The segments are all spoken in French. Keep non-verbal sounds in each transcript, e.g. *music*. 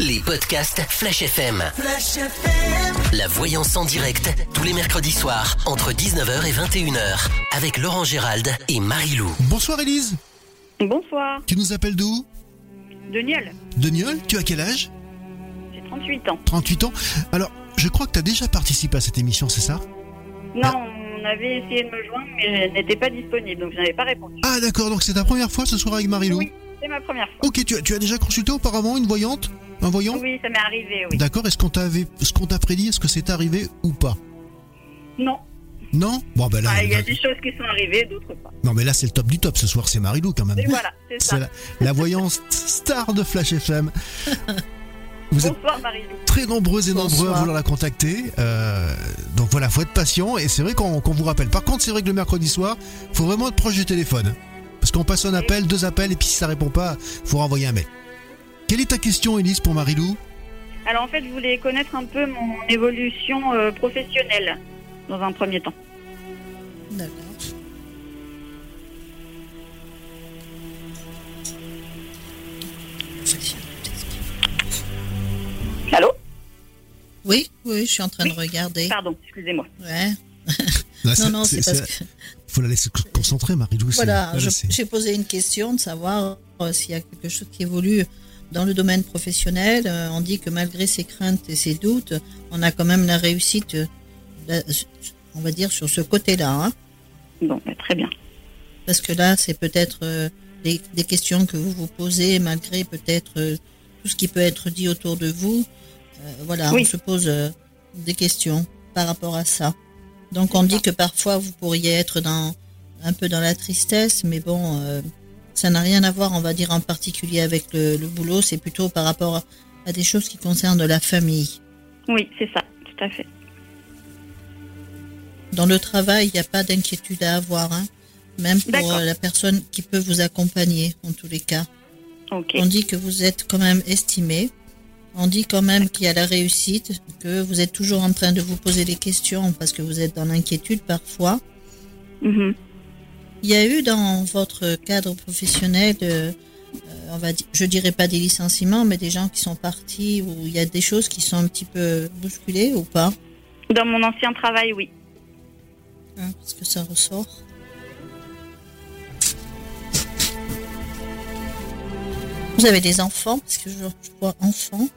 Les podcasts Flash FM. Flash FM. La voyance en direct, tous les mercredis soirs, entre 19h et 21h, avec Laurent Gérald et Marie-Lou. Bonsoir Élise. Bonsoir, Tu nous appelles d'où? De Niel. De Nieul Tu as quel âge? J'ai 38 ans. 38 ans. Alors, je crois que tu as déjà participé à cette émission, c'est ça? Non, on avait essayé de me joindre, mais je n'étais pas disponible, donc je n'avais pas répondu. Ah d'accord, donc c'est ta première fois ce soir avec Marilou Oui, c'est ma première fois. Ok, tu as, tu as déjà consulté auparavant une voyante? Un voyant Oui, ça m'est arrivé, oui. D'accord, est-ce qu'on t'avait, ce qu'on t'a prédit, est-ce que c'est arrivé ou pas? Non, Non? Bon ben là, Ah, il y a là- des choses qui sont arrivées, d'autres pas. non mais là c'est le top du top ce soir, c'est Marilou quand même. Et voilà, c'est ça. la, la voyance star de Flash FM. *laughs* Vous êtes Bonsoir Marie-Lou. très nombreux et nombreux à vouloir la contacter. Euh, donc voilà, faut être patient et c'est vrai qu'on qu'on vous rappelle. Par contre, c'est vrai que le mercredi soir, faut vraiment être proche du téléphone. Parce qu'on passe un appel, deux appels et puis si ça répond pas, faut renvoyer un mail. Quelle est ta question, Elise, pour Marilou Alors en fait, je voulais connaître un peu mon évolution euh, professionnelle, dans un premier temps. D'accord. Allô? Oui, oui, je suis en train de regarder. Pardon, excusez-moi. Ouais. Là, Non, *laughs* non, c'est parce que Faut la laisser se concentrer, Marilou. c'est- voilà, j'ai posé une question de savoir euh, s'il y a quelque chose qui évolue dans le domaine professionnel. Euh, on dit que malgré ses craintes et ses doutes, on a quand même la réussite, euh, on va dire sur ce côté-là. hein. Bon, bah, très bien. Parce que là, c'est peut-être euh, des, des questions que vous vous posez, malgré peut-être euh, tout ce qui peut être dit autour de vous. Euh, voilà, Oui. on se pose des questions par rapport à ça. Donc, on dit que parfois, vous pourriez être dans un peu dans la tristesse, mais bon, ça n'a rien à voir, on va dire, en particulier avec le, le boulot. C'est plutôt par rapport à, des choses qui concernent la famille. Oui, c'est ça, tout à fait. Dans le travail, il n'y a pas d'inquiétude à avoir, hein, même pour euh, la personne qui peut vous accompagner, en tous les cas. On dit que vous êtes quand même estimé. On dit quand même qu'il y a la réussite, que vous êtes toujours en train de vous poser des questions parce que vous êtes dans l'inquiétude parfois. Mhm. Il y a eu dans votre cadre professionnel, euh, on va dire, je dirais pas des licenciements, mais des gens qui sont partis où il y a des choses qui sont un petit peu bousculées ou pas? Dans mon ancien travail, oui. Hein, Parce que ça ressort. Vous avez des enfants? Parce que je, je vois enfants.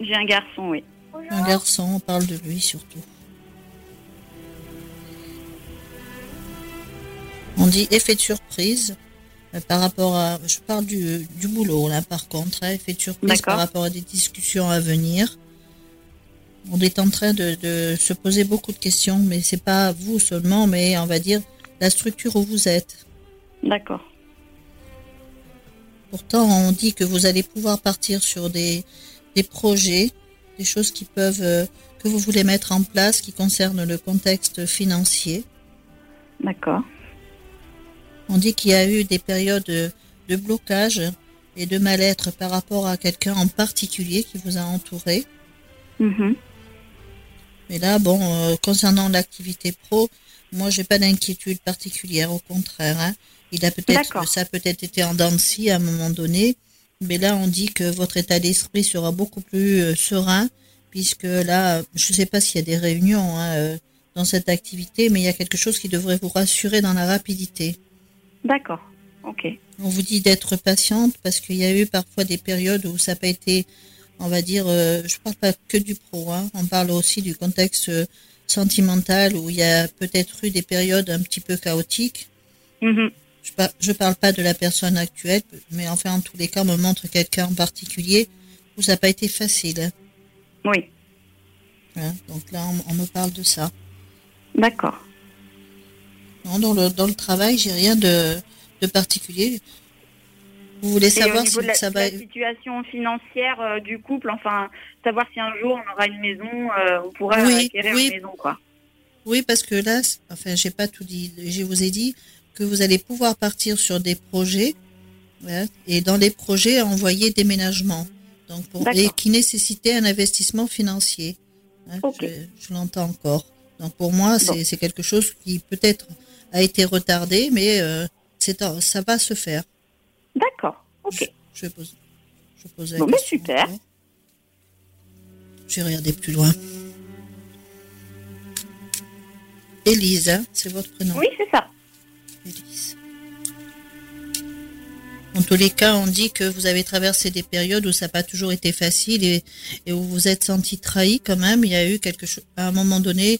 J'ai un garçon, oui. Un garçon, on parle de lui surtout. On dit effet de surprise euh, par rapport à. Je parle du, du boulot là par contre, hein, effet de surprise par rapport à des discussions à venir. On est en train de, de se poser beaucoup de questions, mais c'est pas vous seulement, mais on va dire la structure où vous êtes. D'accord. Pourtant, on dit que vous allez pouvoir partir sur des, des projets, des choses qui peuvent, euh, que vous voulez mettre en place qui concernent le contexte financier. D'accord. On dit qu'il y a eu des périodes de, de blocage et de mal-être par rapport à quelqu'un en particulier qui vous a entouré. Mhm. Mais là, bon, euh, concernant l'activité pro, moi, j'ai pas d'inquiétude particulière, au contraire. hein. Il a peut-être, ça a peut-être été en dents de à un moment donné, mais là, on dit que votre état d'esprit sera beaucoup plus euh, serein, puisque là, je sais pas s'il y a des réunions hein, euh, dans cette activité, mais il y a quelque chose qui devrait vous rassurer dans la rapidité. D'accord. Ok. On vous dit d'être patiente parce qu'il y a eu parfois des périodes où ça n'a pas été, on va dire, euh, je parle pas que du pro, hein, on parle aussi du contexte euh, sentimental où il y a peut-être eu des périodes un petit peu chaotiques. Mhm. Je, par- je parle pas de la personne actuelle, mais enfin en tous les cas, on me montre quelqu'un en particulier où ça n'a pas été facile. hein. Oui. Hein, donc là, on, on me parle de ça. D'accord. Non, dans le dans le travail, j'ai rien de de particulier. Vous voulez savoir si la, ça va la situation financière euh, du couple, enfin, savoir si un jour on aura une maison, euh, on pourra Oui, acquérir oui. une maison, quoi. Oui, parce que là, enfin, j'ai pas tout dit. Je vous ai dit que vous allez pouvoir partir sur des projets, ouais, et dans les projets, envoyer déménagement. Donc, pour, et qui nécessitaient un investissement financier. hein, je je l'entends encore. Donc, pour moi, c'est Bon. quelque chose qui peut-être a été retardé, mais euh, c'est ça va se faire. D'accord. Ok. Je pose, je pose la Bon, mais question super. encore. Je vais regarder plus loin. Élise, hein, c'est votre prénom Oui, c'est ça. Élise. En tous les cas, on dit que vous avez traversé des périodes où ça n'a pas toujours été facile et, et où vous êtes senti trahi quand même. Il y a eu quelque chose, à un moment donné,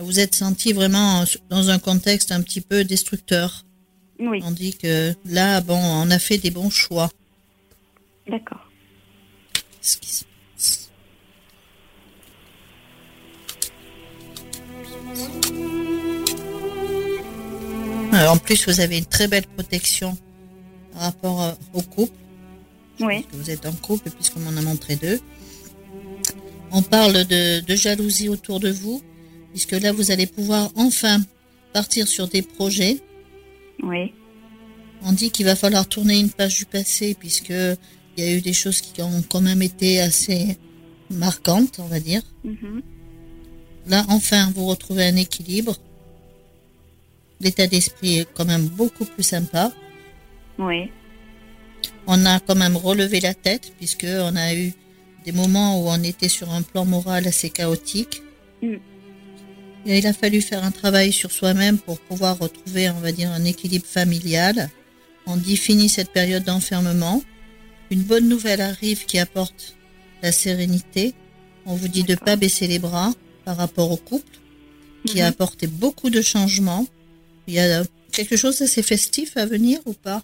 vous êtes senti vraiment dans un contexte un petit peu destructeur. Oui, On dit que là, bon, on a fait des bons choix. d'accord. Ce qui se passe. Alors, en plus, vous avez une très belle protection par rapport euh, au couple. Oui, que vous êtes en couple puisqu'on m'en a montré deux. On parle de, de jalousie autour de vous, puisque là vous allez pouvoir enfin partir sur des projets. oui, On dit qu'il va falloir tourner une page du passé, puisque il y a eu des choses qui ont quand même été assez marquantes, on va dire. mhm, Là, enfin, vous retrouvez un équilibre. L'état d'esprit est quand même beaucoup plus sympa. oui, On a quand même relevé la tête puisque on a eu des moments où on était sur un plan moral assez chaotique. Mm. Et il a fallu faire un travail sur soi-même pour pouvoir retrouver, on va dire, un équilibre familial. On dit fini cette période d'enfermement. Une bonne nouvelle arrive qui apporte la sérénité. On vous dit de pas baisser les bras par rapport au couple, qui a mhm. apporté beaucoup de changements. Il y a quelque chose d'assez festif à venir ou pas?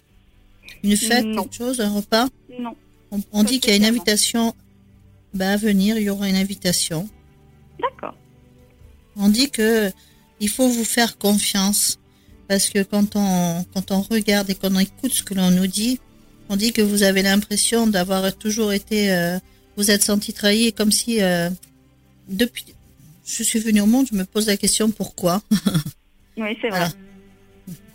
Une fête, Non. quelque chose, un repas? Non, On, on dit qu'il y a une invitation bah, à venir, il y aura une invitation. d'accord. On dit que il faut vous faire confiance parce que quand on quand on regarde et qu'on écoute ce que l'on nous dit, on dit que vous avez l'impression d'avoir toujours été euh, vous êtes senti trahi comme si euh, depuis je suis venue au monde, je me pose la question pourquoi. *laughs* Oui, c'est vrai. Voilà.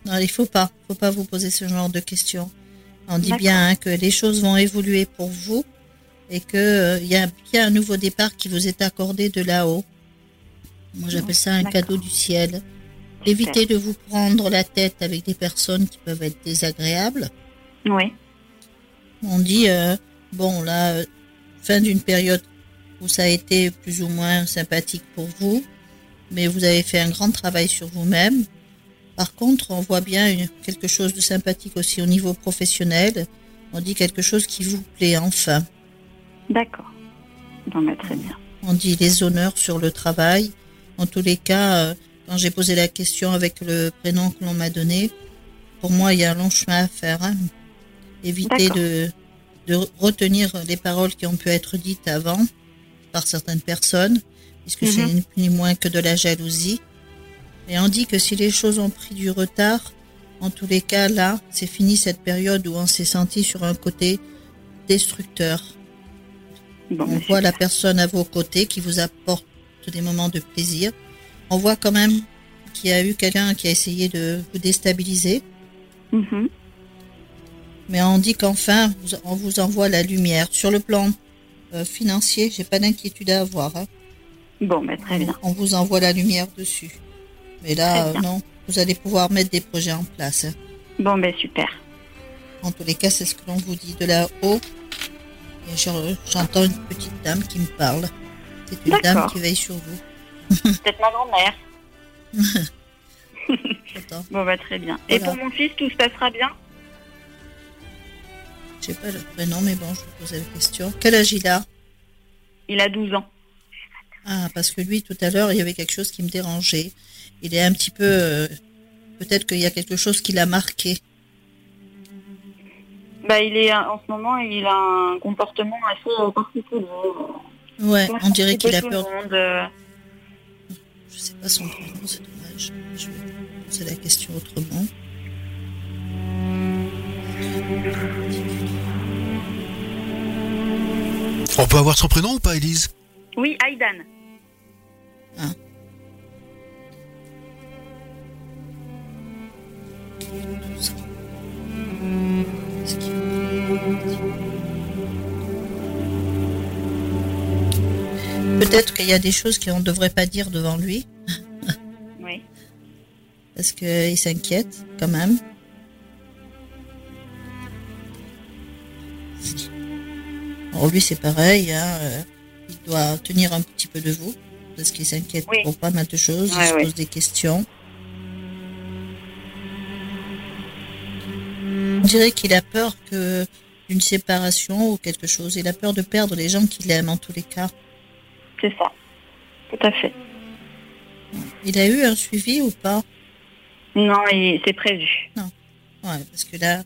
Non, il faut pas, faut pas vous poser ce genre de questions. On dit bien hein, que les choses vont évoluer pour vous et que euh, il y a bien un nouveau départ qui vous est accordé de là-haut. Moi, j'appelle ça un cadeau du ciel. Évitez de vous prendre la tête avec des personnes qui peuvent être désagréables. Oui, On dit euh, bon là, euh, fin d'une période où ça a été plus ou moins sympathique pour vous, mais vous avez fait un grand travail sur vous-même. Par contre, on voit bien une- quelque chose de sympathique aussi au niveau professionnel. On dit quelque chose qui vous plaît enfin. d'accord. Bah, très bien. On dit les honneurs sur le travail. En tous les cas, euh, quand j'ai posé la question avec le prénom que l'on m'a donné, pour moi, il y a un long chemin à faire. hein. Éviter de, de retenir les paroles qui ont pu être dites avant par certaines personnes, puisque c'est Mhm. ni plus ni moins que de la jalousie. Et on dit que si les choses ont pris du retard, en tous les cas, là, c'est fini cette période où on s'est senti sur un côté destructeur. Bon, On voit la personne à vos côtés qui vous apporte des moments de plaisir. On voit quand même qu'il y a eu quelqu'un qui a essayé de vous déstabiliser. Mhm. Mais on dit qu'enfin, on vous envoie la lumière. Sur le plan euh, financier, j'ai pas d'inquiétude à avoir. hein. Bon, bah, très bien. On vous envoie la lumière dessus. Mais là, euh, non, vous allez pouvoir mettre des projets en place. hein. Bon, bah, super. En tous les cas, c'est ce que l'on vous dit de là-haut. Et je- j'entends une petite dame qui me parle. C'est une dame qui veille sur vous. Peut-être ma grand-mère. *laughs* Bon, bah, très bien. Et pour mon fils, tout se passera bien? Je sais pas le prénom, mais bon, je vous posais la question. Quel âge il a? Il a 12 ans. Ah, parce que lui, tout à l'heure, il y avait quelque chose qui me dérangeait. Il est un petit peu... euh, Peut-être qu'il y a quelque chose qui l'a marqué. Bah, il est, en ce moment, il a un comportement assez particulier. Ouais, Moi, on dirait qu'il a tout peur. le monde, euh, Je sais pas son prénom, c'est dommage. Je vais poser la question autrement. On peut avoir son prénom ou pas, Élise Oui, Aïdan. Est-ce qu'il- Peut-être qu'il y a des choses qu'on ne devrait pas dire devant lui, *laughs* Oui. parce qu'il s'inquiète quand même. Alors lui, c'est pareil. hein, euh, il doit tenir un petit peu de vous, parce qu'il s'inquiète Oui. pour pas mal de choses, il se pose des questions. On dirait qu'il a peur que d'une séparation ou quelque chose. Il a peur de perdre les gens qu'il aime en tous les cas. C'est ça. Tout à fait. Il a eu un suivi ou pas? Non, c'est prévu. Ouais, parce que là,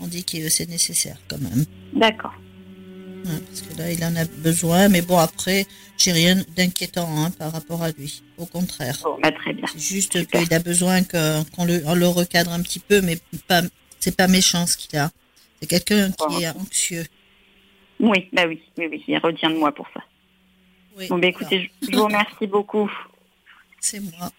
on dit que c'est nécessaire quand même. D'accord. Ouais, parce que là, il en a besoin. Mais bon, après, j'ai rien d'inquiétant hein, par rapport à lui. Au contraire. Bon, bah, très bien. C'est juste qu'il a besoin qu'on le, on le recadre un petit peu, mais pas, c'est pas méchant ce qu'il a. C'est quelqu'un qui est anxieux. Oui, bah oui, oui, oui, il retient de moi pour ça. Oui, Bon, bah écoutez, je, je vous remercie beaucoup. c'est moi.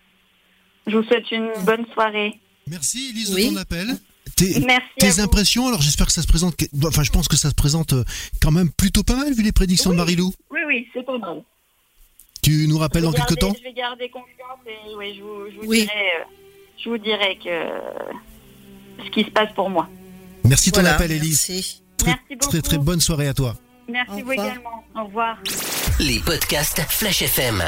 Je vous souhaite une bonne soirée. Merci Elise Oui. de ton appel. Tes, Merci. tes impressions, alors j'espère que ça se présente, enfin je pense que ça se présente euh, quand même plutôt pas mal vu les prédictions de Marilou. Oui, oui, c'est pas mal. Tu nous rappelles dans vais quelques garder- temps Je vais garder confiance et oui, je vous, je vous Oui. dirai, euh, je vous dirai que ce qui se passe pour moi. Merci de ton appel Elise. merci. Très, Merci beaucoup. très très bonne soirée à toi. Merci Au vous revoir. également. Au revoir. Les podcasts Flash FM.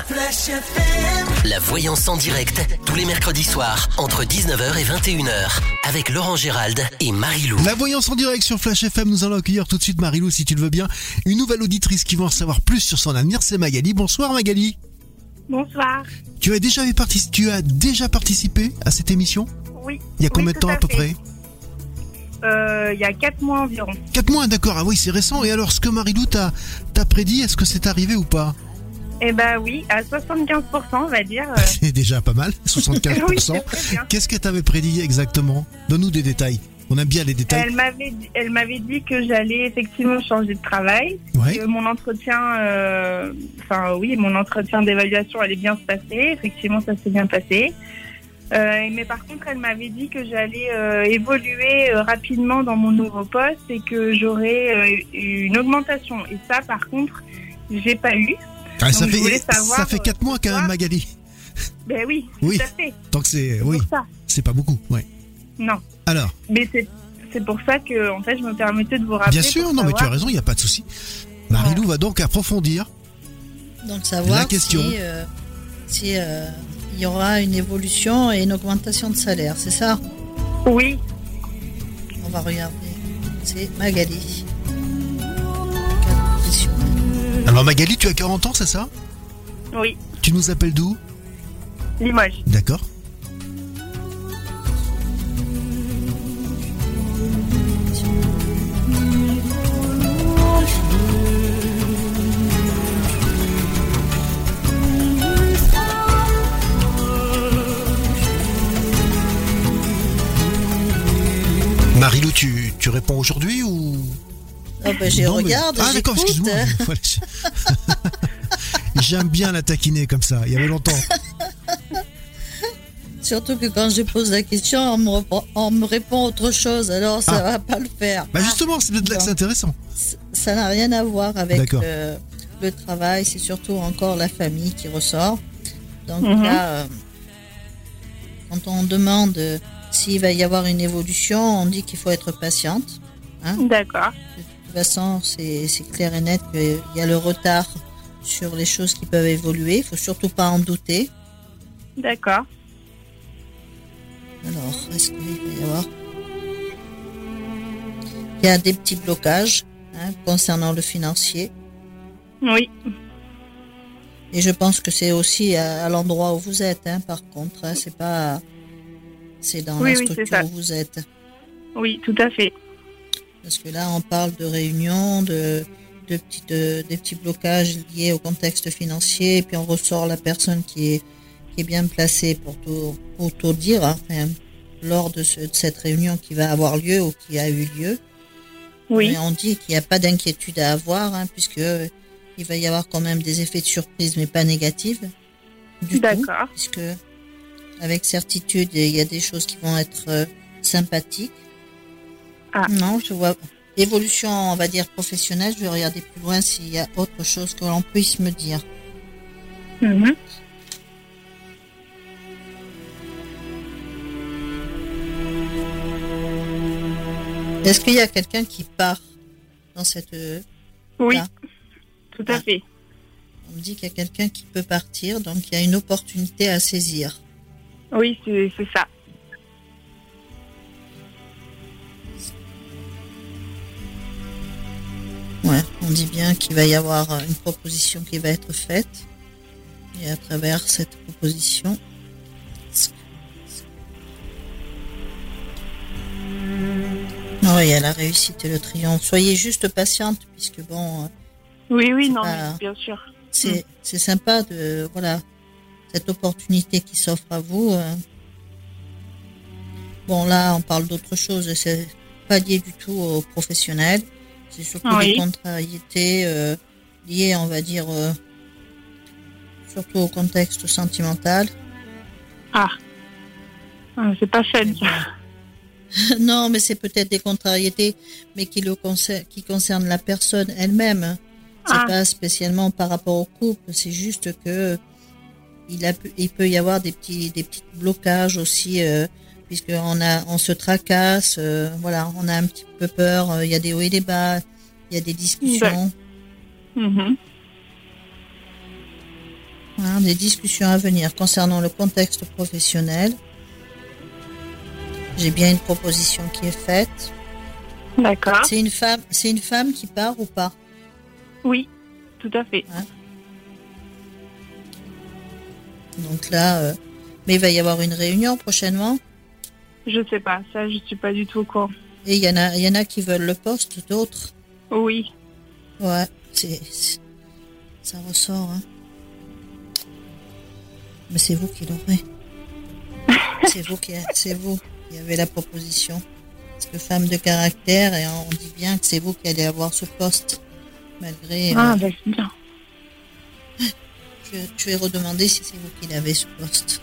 La voyance en direct, tous les mercredis soirs, entre 19h et 21h, avec Laurent Gérald et Marie-Lou. La voyance en direct sur Flash FM, nous allons accueillir tout de suite Marilou si tu le veux bien. Une nouvelle auditrice qui va en savoir plus sur son avenir, c'est Magali. Bonsoir Magali. Bonsoir. Tu as déjà, participé, tu as déjà participé à cette émission? Oui. Il y a combien Oui, de tout temps à, à peu près? Euh, Il y a quatre mois environ. 4 mois, d'accord. Ah oui, c'est récent. Et alors, ce que Marilou t'a t'a prédit, est-ce que c'est arrivé ou pas? Eh ben oui, à 75%, on va dire. euh, *laughs* C'est déjà pas mal, *laughs* oui, 75%. c'est très bien. Qu'est-ce qu'elle t'avait prédit exactement? Donne-nous des détails. On aime bien les détails. Elle m'avait, dit- elle m'avait dit que j'allais effectivement changer de travail, Ouais. que mon entretien, euh, enfin oui, mon entretien d'évaluation allait bien se passer. Effectivement, ça s'est bien passé. Euh, mais par contre, elle m'avait dit que j'allais euh, évoluer euh, rapidement dans mon nouveau poste et que j'aurais euh, une augmentation. Et ça, par contre, j'ai pas eu. Ah, ça fait savoir, ça fait 4 mois quand même, Magali. Ben oui, Oui. tout à fait. Donc c'est C'est oui, pour ça. c'est pas beaucoup. Ouais. Non. Alors, Mais c'est c'est pour ça que en fait je me permettais de vous rappeler. bien sûr, non mais tu as raison, il y a pas de souci. Marilou va donc approfondir. Donc savoir La question. si, euh, si euh, il y aura une évolution et une augmentation de salaire, c'est ça? Oui, On va regarder. C'est Magali. Alors Magali, tu as 40 ans, c'est ça? Oui, Tu nous appelles d'où? Limoges. D'accord. Marilou, tu, tu réponds aujourd'hui ou? Ah ben, je Non, mais- regarde, Ah d'accord, excuse-moi. *laughs* *laughs* J'aime bien la taquiner comme ça, il y avait longtemps. *laughs* Surtout que quand je pose la question, on me, répond, on me répond autre chose, alors ça Ah. va pas le faire. Bah justement, c'est peut-être là que c'est intéressant. Ça n'a rien à voir avec le, le travail, c'est surtout encore la famille qui ressort. Donc Mhm. là, euh, quand on demande s'il va y avoir une évolution, on dit qu'il faut être patiente. D'accord. De toute façon, c'est c'est clair et net qu'il y a le retard sur les choses qui peuvent évoluer. Il faut surtout pas en douter. D'accord. Alors, est-ce qu'il va y avoir? Il y a des petits blocages hein, concernant le financier. Oui. Et je pense que c'est aussi à, à l'endroit où vous êtes, hein, par contre. hein, c'est pas. C'est dans Oui, la structure où vous êtes. Oui, tout à fait. Parce que là, on parle de réunions, de, de, petits, de- des petits blocages liés au contexte financier, et puis on ressort la personne qui est, qui est bien placée pour tout, pour tout dire, hein, lors de, ce- de cette réunion qui va avoir lieu ou qui a eu lieu. Oui. Mais on dit qu'il n'y a pas d'inquiétude à avoir, hein, puisque il va y avoir quand même des effets de surprise, mais pas négatifs. Du tout D'accord. puisque avec certitude, il y a des choses qui vont être euh, sympathiques. Ah. Non, je vois évolution, on va dire professionnelle. Je vais regarder plus loin s'il y a autre chose que l'on puisse me dire. Mhm. Est-ce qu'il y a quelqu'un qui part dans cette euh, Oui. Tout à Ah. fait. On me dit qu'il y a quelqu'un qui peut partir, donc il y a une opportunité à saisir. Oui, c'est ça. Ouais, on dit bien qu'il va y avoir une proposition qui va être faite. Et à travers cette proposition, non, il y a la réussite et le triomphe. Soyez juste patiente, puisque bon, euh, Oui, oui, non, pas- bien sûr. c'est c'est sympa de voilà cette opportunité qui s'offre à vous. euh. Bon là, on parle d'autre chose. C'est pas lié du tout aux professionnels. C'est surtout Oui. des contrariétés euh, liées, on va dire, euh, surtout au contexte sentimental. Ah. Ah, C'est pas ça. *laughs* non, mais c'est peut-être des contrariétés, mais qui le concer- qui concernent la personne elle-même. C'est Ah. pas spécialement par rapport au couple, c'est juste que il, a, pu- il peut y avoir des petits des petits blocages aussi, euh, puisque on a on se tracasse, euh, voilà, on a un petit peu peur. euh, Il y a des hauts et des bas, il y a des discussions, Mhm. hein, des discussions à venir concernant le contexte professionnel. J'ai bien une proposition qui est faite. D'accord. C'est une femme, c'est une femme qui part ou pas? Oui, tout à fait. Donc là, euh, mais il va y avoir une réunion prochainement. Je sais pas, ça, je suis pas du tout au courant. Et il y en a, il y en a qui veulent le poste, d'autres? Oui. Ouais, c'est, ça ressort. Hein. Mais c'est vous qui l'aurez. *laughs* c'est vous qui, c'est vous qui avez la proposition. Parce que femme de caractère, et on dit bien que c'est vous qui allez avoir ce poste, malgré. Ah, euh, bah, c'est bien. *laughs* je, je vais redemander si c'est vous qui l'avez ce poste.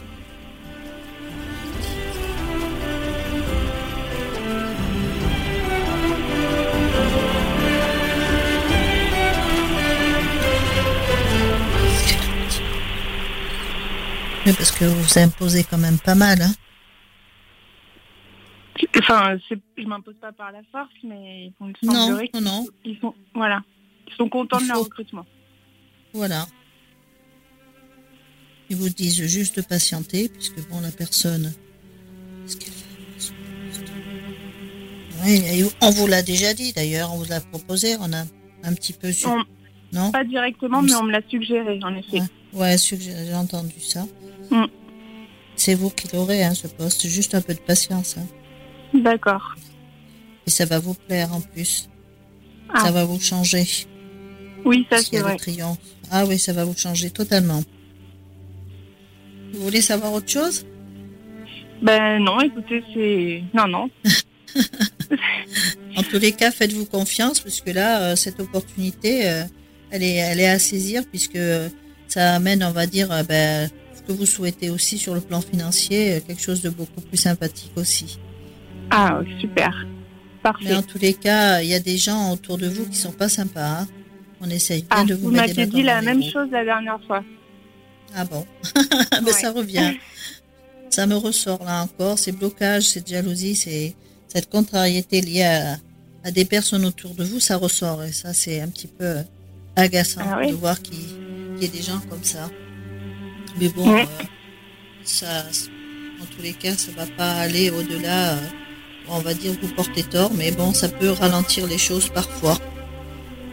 Parce que vous vous imposez quand même pas mal, hein. Enfin, je m'impose pas par la force, mais il Non, non, non. qu'ils sont, voilà, ils sont contents Il de leur recrutement. Voilà. Ils vous disent juste de patienter, puisque bon, la personne. Oui, on vous l'a déjà dit d'ailleurs, on vous l'a proposé, on a un petit peu su. On- Non? Pas directement, mais on me l'a suggéré, en effet. Ouais, que j'ai entendu ça. Mm. C'est vous qui l'aurez, hein, ce poste, juste un peu de patience. hein. D'accord. Et ça va vous plaire en plus. Ah. Ça va vous changer. Oui, ça, c'est vrai. Ah oui, ça va vous changer totalement. Vous voulez savoir autre chose? Ben non, écoutez, c'est... Non, non. *laughs* En tous les cas, faites-vous confiance, puisque là, euh, cette opportunité, euh, elle, est, elle est à saisir, puisque euh, ça amène, on va dire, ben, ce que vous souhaitez aussi sur le plan financier, quelque chose de beaucoup plus sympathique aussi. Ah, super. Mais Parfait. en tous les cas, il y a des gens autour de vous qui sont pas sympas. hein. On essaye bien Ah, de vous, vous mettre des m'aviez dit la même chose la dernière fois. Ah bon *laughs* Ouais. Ça revient. Ça me ressort là encore. Ces blocages, cette jalousie, c'est cette contrariété liée à, à des personnes autour de vous, ça ressort. Et ça, c'est un petit peu agaçant Ah oui de voir qu'il y ait des gens comme ça. Mais bon, Ouais. euh, ça, en tous les cas, ça va pas aller au-delà. euh, on va dire vous portez tort, mais bon, ça peut ralentir les choses parfois.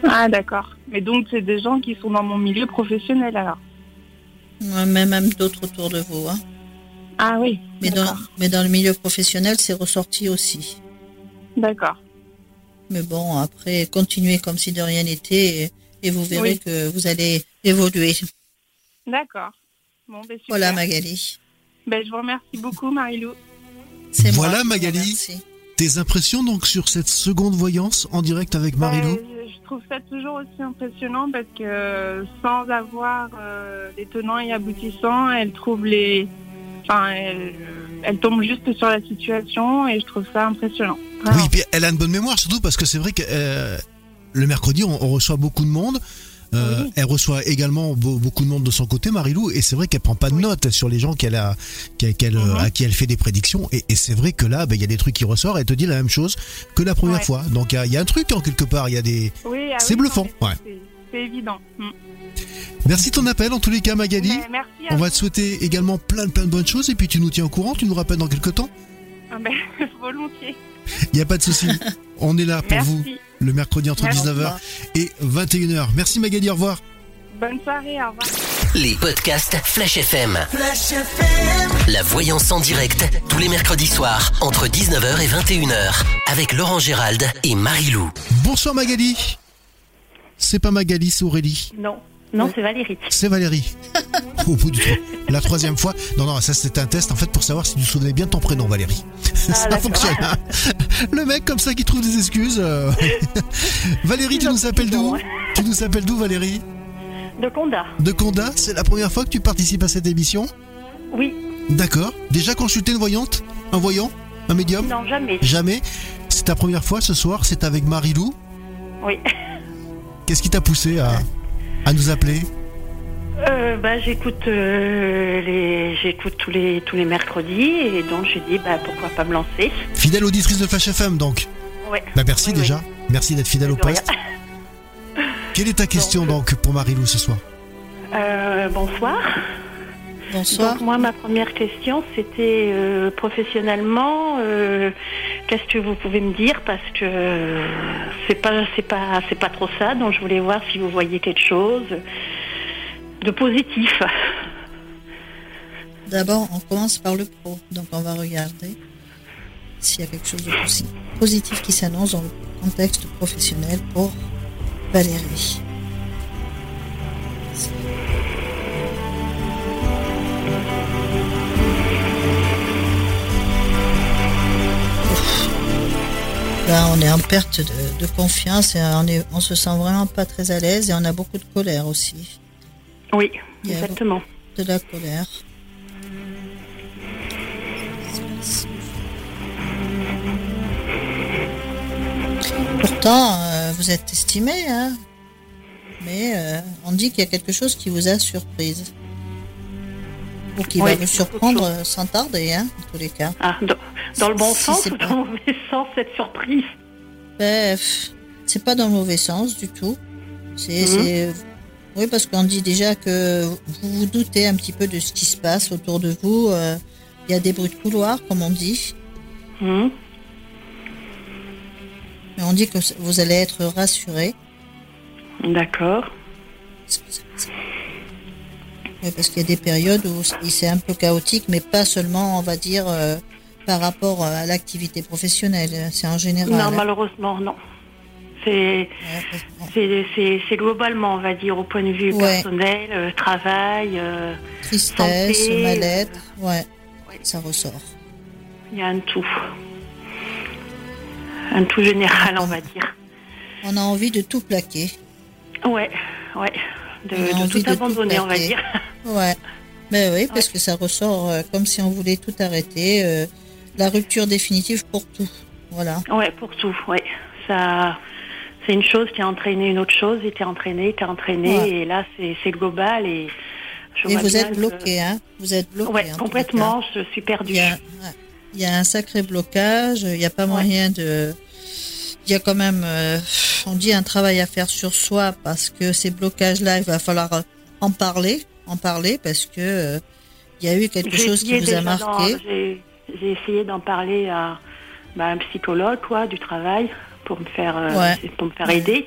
Ah, d'accord. Mais donc, c'est des gens qui sont dans mon milieu professionnel, alors. Ouais, Même, même d'autres autour de vous. Hein. Ah oui, Mais, dans, d'accord. mais dans le milieu professionnel, c'est ressorti aussi. D'accord. Mais bon, après, continuez comme si de rien n'était et, et vous verrez Oui. que vous allez évoluer. D'accord. Bon, ben super. Voilà, Magali. Ben, je vous remercie beaucoup, Marilou. C'est Voilà, moi Magali. Tes impressions donc sur cette seconde voyance en direct avec Marilou Ben, je- trouve ça toujours aussi impressionnant parce que sans avoir euh, les tenants et aboutissants, elle trouve les. Enfin, elle, tombe juste sur la situation et je trouve ça impressionnant. Vraiment. Oui, puis elle a une bonne mémoire, surtout parce que c'est vrai que euh, le mercredi, on reçoit beaucoup de monde. Euh, Oui. Elle reçoit également beau- beaucoup de monde de son côté, Marilou, et c'est vrai qu'elle prend pas de Oui. notes sur les gens qu'elle a, Mhm. à qui elle fait des prédictions. Et, et c'est vrai que là, ben, il y a des trucs qui ressortent. Elle te dit la même chose que la première Ouais. fois. Donc il y a- il y, a un truc en quelque part. Il y a des. Oui, ah C'est bluffant, ouais. c'est- évident. Mm. Merci de ton appel en tous les cas Magali. Mais merci à On va te souhaiter également plein plein de bonnes choses et puis tu nous tiens au courant, tu nous rappelles dans quelques temps. Ah ben, *laughs* volontiers. Il n'y a pas de souci. *laughs* On est là pour Merci. vous le mercredi entre Merci. 19h et 21h. Merci Magali, au revoir. Bonne soirée, au revoir. Les podcasts Flash FM. La voyance en direct, tous les mercredis soirs, entre 19h et 21h, avec Laurent Gérald et Marie-Lou. Bonsoir Magali. C'est pas Magali, c'est Aurélie. Non, non, c'est Valérie. C'est Valérie. *laughs* Au bout du truc. La troisième fois. Non, non, ça c'était un test en fait pour savoir si tu te souvenais bien de ton prénom, Valérie. *laughs* ça d'accord. fonctionne. hein. Le mec comme ça qui trouve des excuses. euh. *laughs* Valérie, tu nous appelles d'où Tu nous appelles d'où, Valérie De Conda. De Conda. C'est la première fois que tu participes à cette émission Oui, D'accord. Déjà consulté une voyante Un voyant Un médium non, jamais. Jamais. C'est ta première fois ce soir, c'est avec Marie-Lou. Oui. Qu'est-ce qui t'a poussé à, à nous appeler Euh, bah, j'écoute euh, les, j'écoute tous les tous les mercredis et donc j'ai dit bah pourquoi pas me lancer. Fidèle auditrice de Flash FM donc. Ouais. Bah merci Oui, oui. déjà. Merci d'être fidèle au poste. *laughs* Quelle est ta question donc pour Marie-Lou ce soir? Euh, bonsoir. Bonsoir. Donc moi ma première question c'était euh, professionnellement euh, qu'est-ce que vous pouvez me dire? Parce que euh, c'est pas c'est pas c'est pas trop ça donc je voulais voir si vous voyez quelque chose de positif. D'abord, on commence par le pro. Donc, on va regarder s'il y a quelque chose de posi- positif qui s'annonce dans le contexte professionnel pour Valérie. On est en perte de, confiance et on se sent vraiment pas très à l'aise et on a beaucoup de colère aussi. Oui, Il y a exactement. de la colère. Pourtant, euh, vous êtes estimé, hein mais euh, on dit qu'il y a quelque chose qui vous a surprise. Ou qui Oui, va vous surprendre sans tarder, hein, en tous les cas. Ah, dans, dans le bon Si, sens ou pas- dans le mauvais sens cette surprise? Pff, c'est pas dans le mauvais sens du tout. C'est, Mhm. Oui, parce qu'on dit déjà que vous vous doutez un petit peu de ce qui se passe autour de vous. euh, Il y a des bruits de couloir, comme on dit. Mais on dit que vous allez être rassuré. D'accord. Oui, parce qu'il y a des périodes où c'est un peu chaotique, mais pas seulement, on va dire, euh, par rapport à l'activité professionnelle. C'est en général. Non, hein. malheureusement, non. C'est globalement, on va dire, au point de vue Ouais. personnel, euh, travail, euh, Tristesse, mal-être, ouais, ouais. ça ressort. il y a un tout. Un tout général, on va dire. On a envie de tout plaquer. Ouais, ouais. De, tout de tout abandonner, on va dire. *laughs* Ouais. Mais oui, parce que ça ressort euh, comme si on voulait tout arrêter. euh, la rupture définitive pour tout. Voilà. Ouais, pour tout, ouais. Ça, c'est une chose qui a entraîné une autre chose, et t'es entraîné, t'es entraîné, Ouais. et là, c'est global, et je Et vois vous êtes que- bloqué, hein Vous êtes bloqué. Ouais, les complètement, je suis perdue. Il y, a, ouais. Il y a un sacré blocage. Il n'y a pas moyen de. Il y a quand même, euh, on dit, un travail à faire sur soi parce que ces blocages-là, il va falloir en parler, en parler parce que euh, il y a eu quelque chose qui vous a marqué. j'ai essayé d'en parler à bah, un psychologue, quoi, du travail, pour me faire, euh, Ouais. pour me faire aider.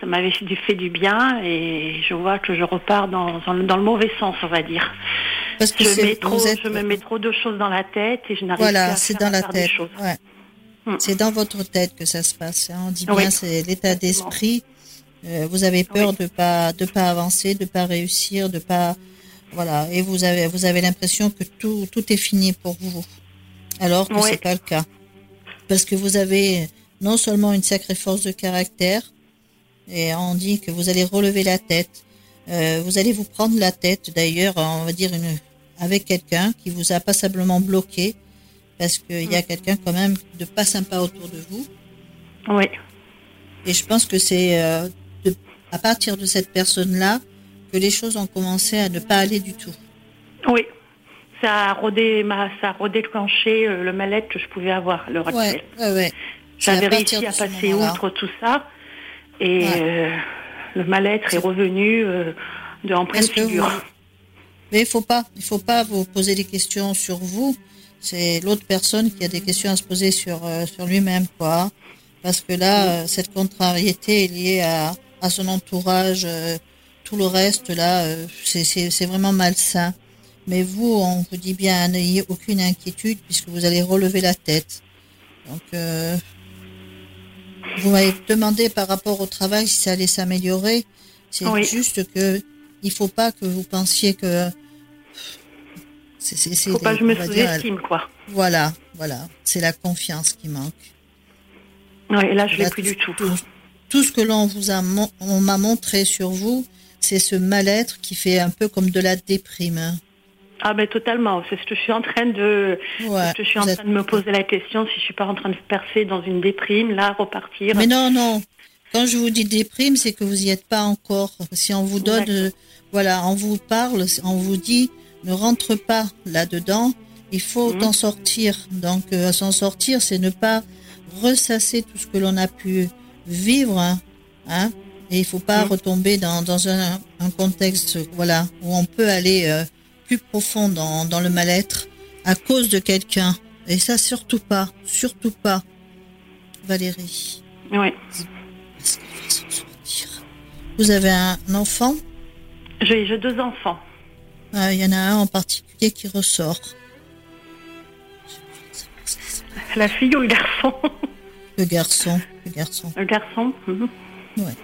Ça m'avait fait du, bien, et je vois que je repars dans, dans, le- mauvais sens, on va dire. Parce que Je, mets trop, êtes, je me mets trop de choses dans la tête et je n'arrive Voilà, à faire, dans la faire des tête. choses. Ouais. Hmm. C'est dans votre tête que ça se passe. hein. On dit Oui. bien, c'est l'état d'esprit. Euh, vous avez peur de pas de pas avancer, de pas réussir, de pas voilà. Et vous avez vous avez l'impression que tout tout est fini pour vous, alors que Oui. c'est pas le cas. Parce que vous avez non seulement une sacrée force de caractère, et on dit que vous allez relever la tête. Euh, vous allez vous prendre la tête, d'ailleurs, on va dire une, avec quelqu'un qui vous a passablement bloqué, parce qu'il y a quelqu'un quand même de pas sympa autour de vous. Oui, Et je pense que c'est euh, à partir de cette personne-là que les choses ont commencé à ne pas aller du tout. oui. Ça a, rodé, ma, ça a redéclenché euh, le mal-être que je pouvais avoir l'heure Ouais, ouais, ouais. J'avais réussi à passer outre tout ça. Et Ouais. euh, le mal-être est revenu euh, de en pleine figure. vous- Mais il faut pas, il faut pas vous poser des questions sur vous. C'est l'autre personne qui a des questions à se poser sur euh, sur lui-même, quoi. Parce que là, euh, cette contrariété est liée à, à son entourage. euh, tout le reste, là, euh, c'est c'est c'est vraiment malsain. Mais vous, on vous dit bien, n'ayez aucune inquiétude puisque vous allez relever la tête. Donc, euh, vous m'avez demandé par rapport au travail si ça allait s'améliorer. C'est Oui. juste que il faut pas que vous pensiez que c'est c'est c'est Faut pas que je me sous-estime, quoi. Voilà, voilà, c'est la confiance qui manque. Ouais, et là, je l'ai plus du tout. Tout, tout ce que l'on vous a on m'a montré sur vous, c'est ce mal-être qui fait un peu comme de la déprime. Ah ben totalement. C'est ce que je suis en train de, Ouais, je suis en train de me poser la question si je suis pas en train de percer dans une déprime, là, repartir. Mais non, non. Quand je vous dis déprime, c'est que vous n'y êtes pas encore. Si on vous donne, euh, voilà, on vous parle, on vous dit, ne rentre pas là-dedans. Il faut Mhm. en sortir. Donc, euh, s'en sortir, c'est ne pas ressasser tout ce que l'on a pu vivre, hein. hein. Et il faut pas Mhm. retomber dans, dans un, un contexte, voilà, où on peut aller euh, plus profond dans, dans le mal-être à cause de quelqu'un. Et ça, surtout pas, surtout pas, Valérie. Oui. Vous avez un enfant? J'ai deux enfants. Ah, Il y en a un en particulier qui ressort. La fille ou le garçon? Le garçon. Le garçon. Le garçon. mhm. Ouais.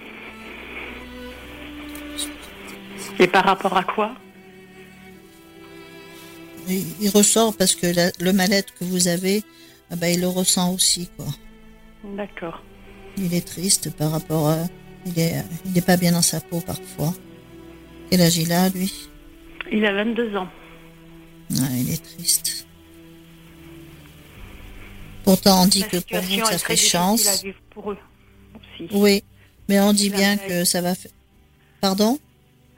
Et par rapport à quoi? Il, il ressort parce que la- le mal-être que vous avez, ah bah, il le ressent aussi. Quoi. D'accord. Il est triste par rapport à... Il est, il n'est pas bien dans sa peau parfois. Quel âge il a, lui? Il a 22 ans. Ah, Il est triste. Pourtant, on dit La que pour vous, ça est fait chance. vivre pour eux aussi. Oui, mais on dit bien que ça va faire... Pardon?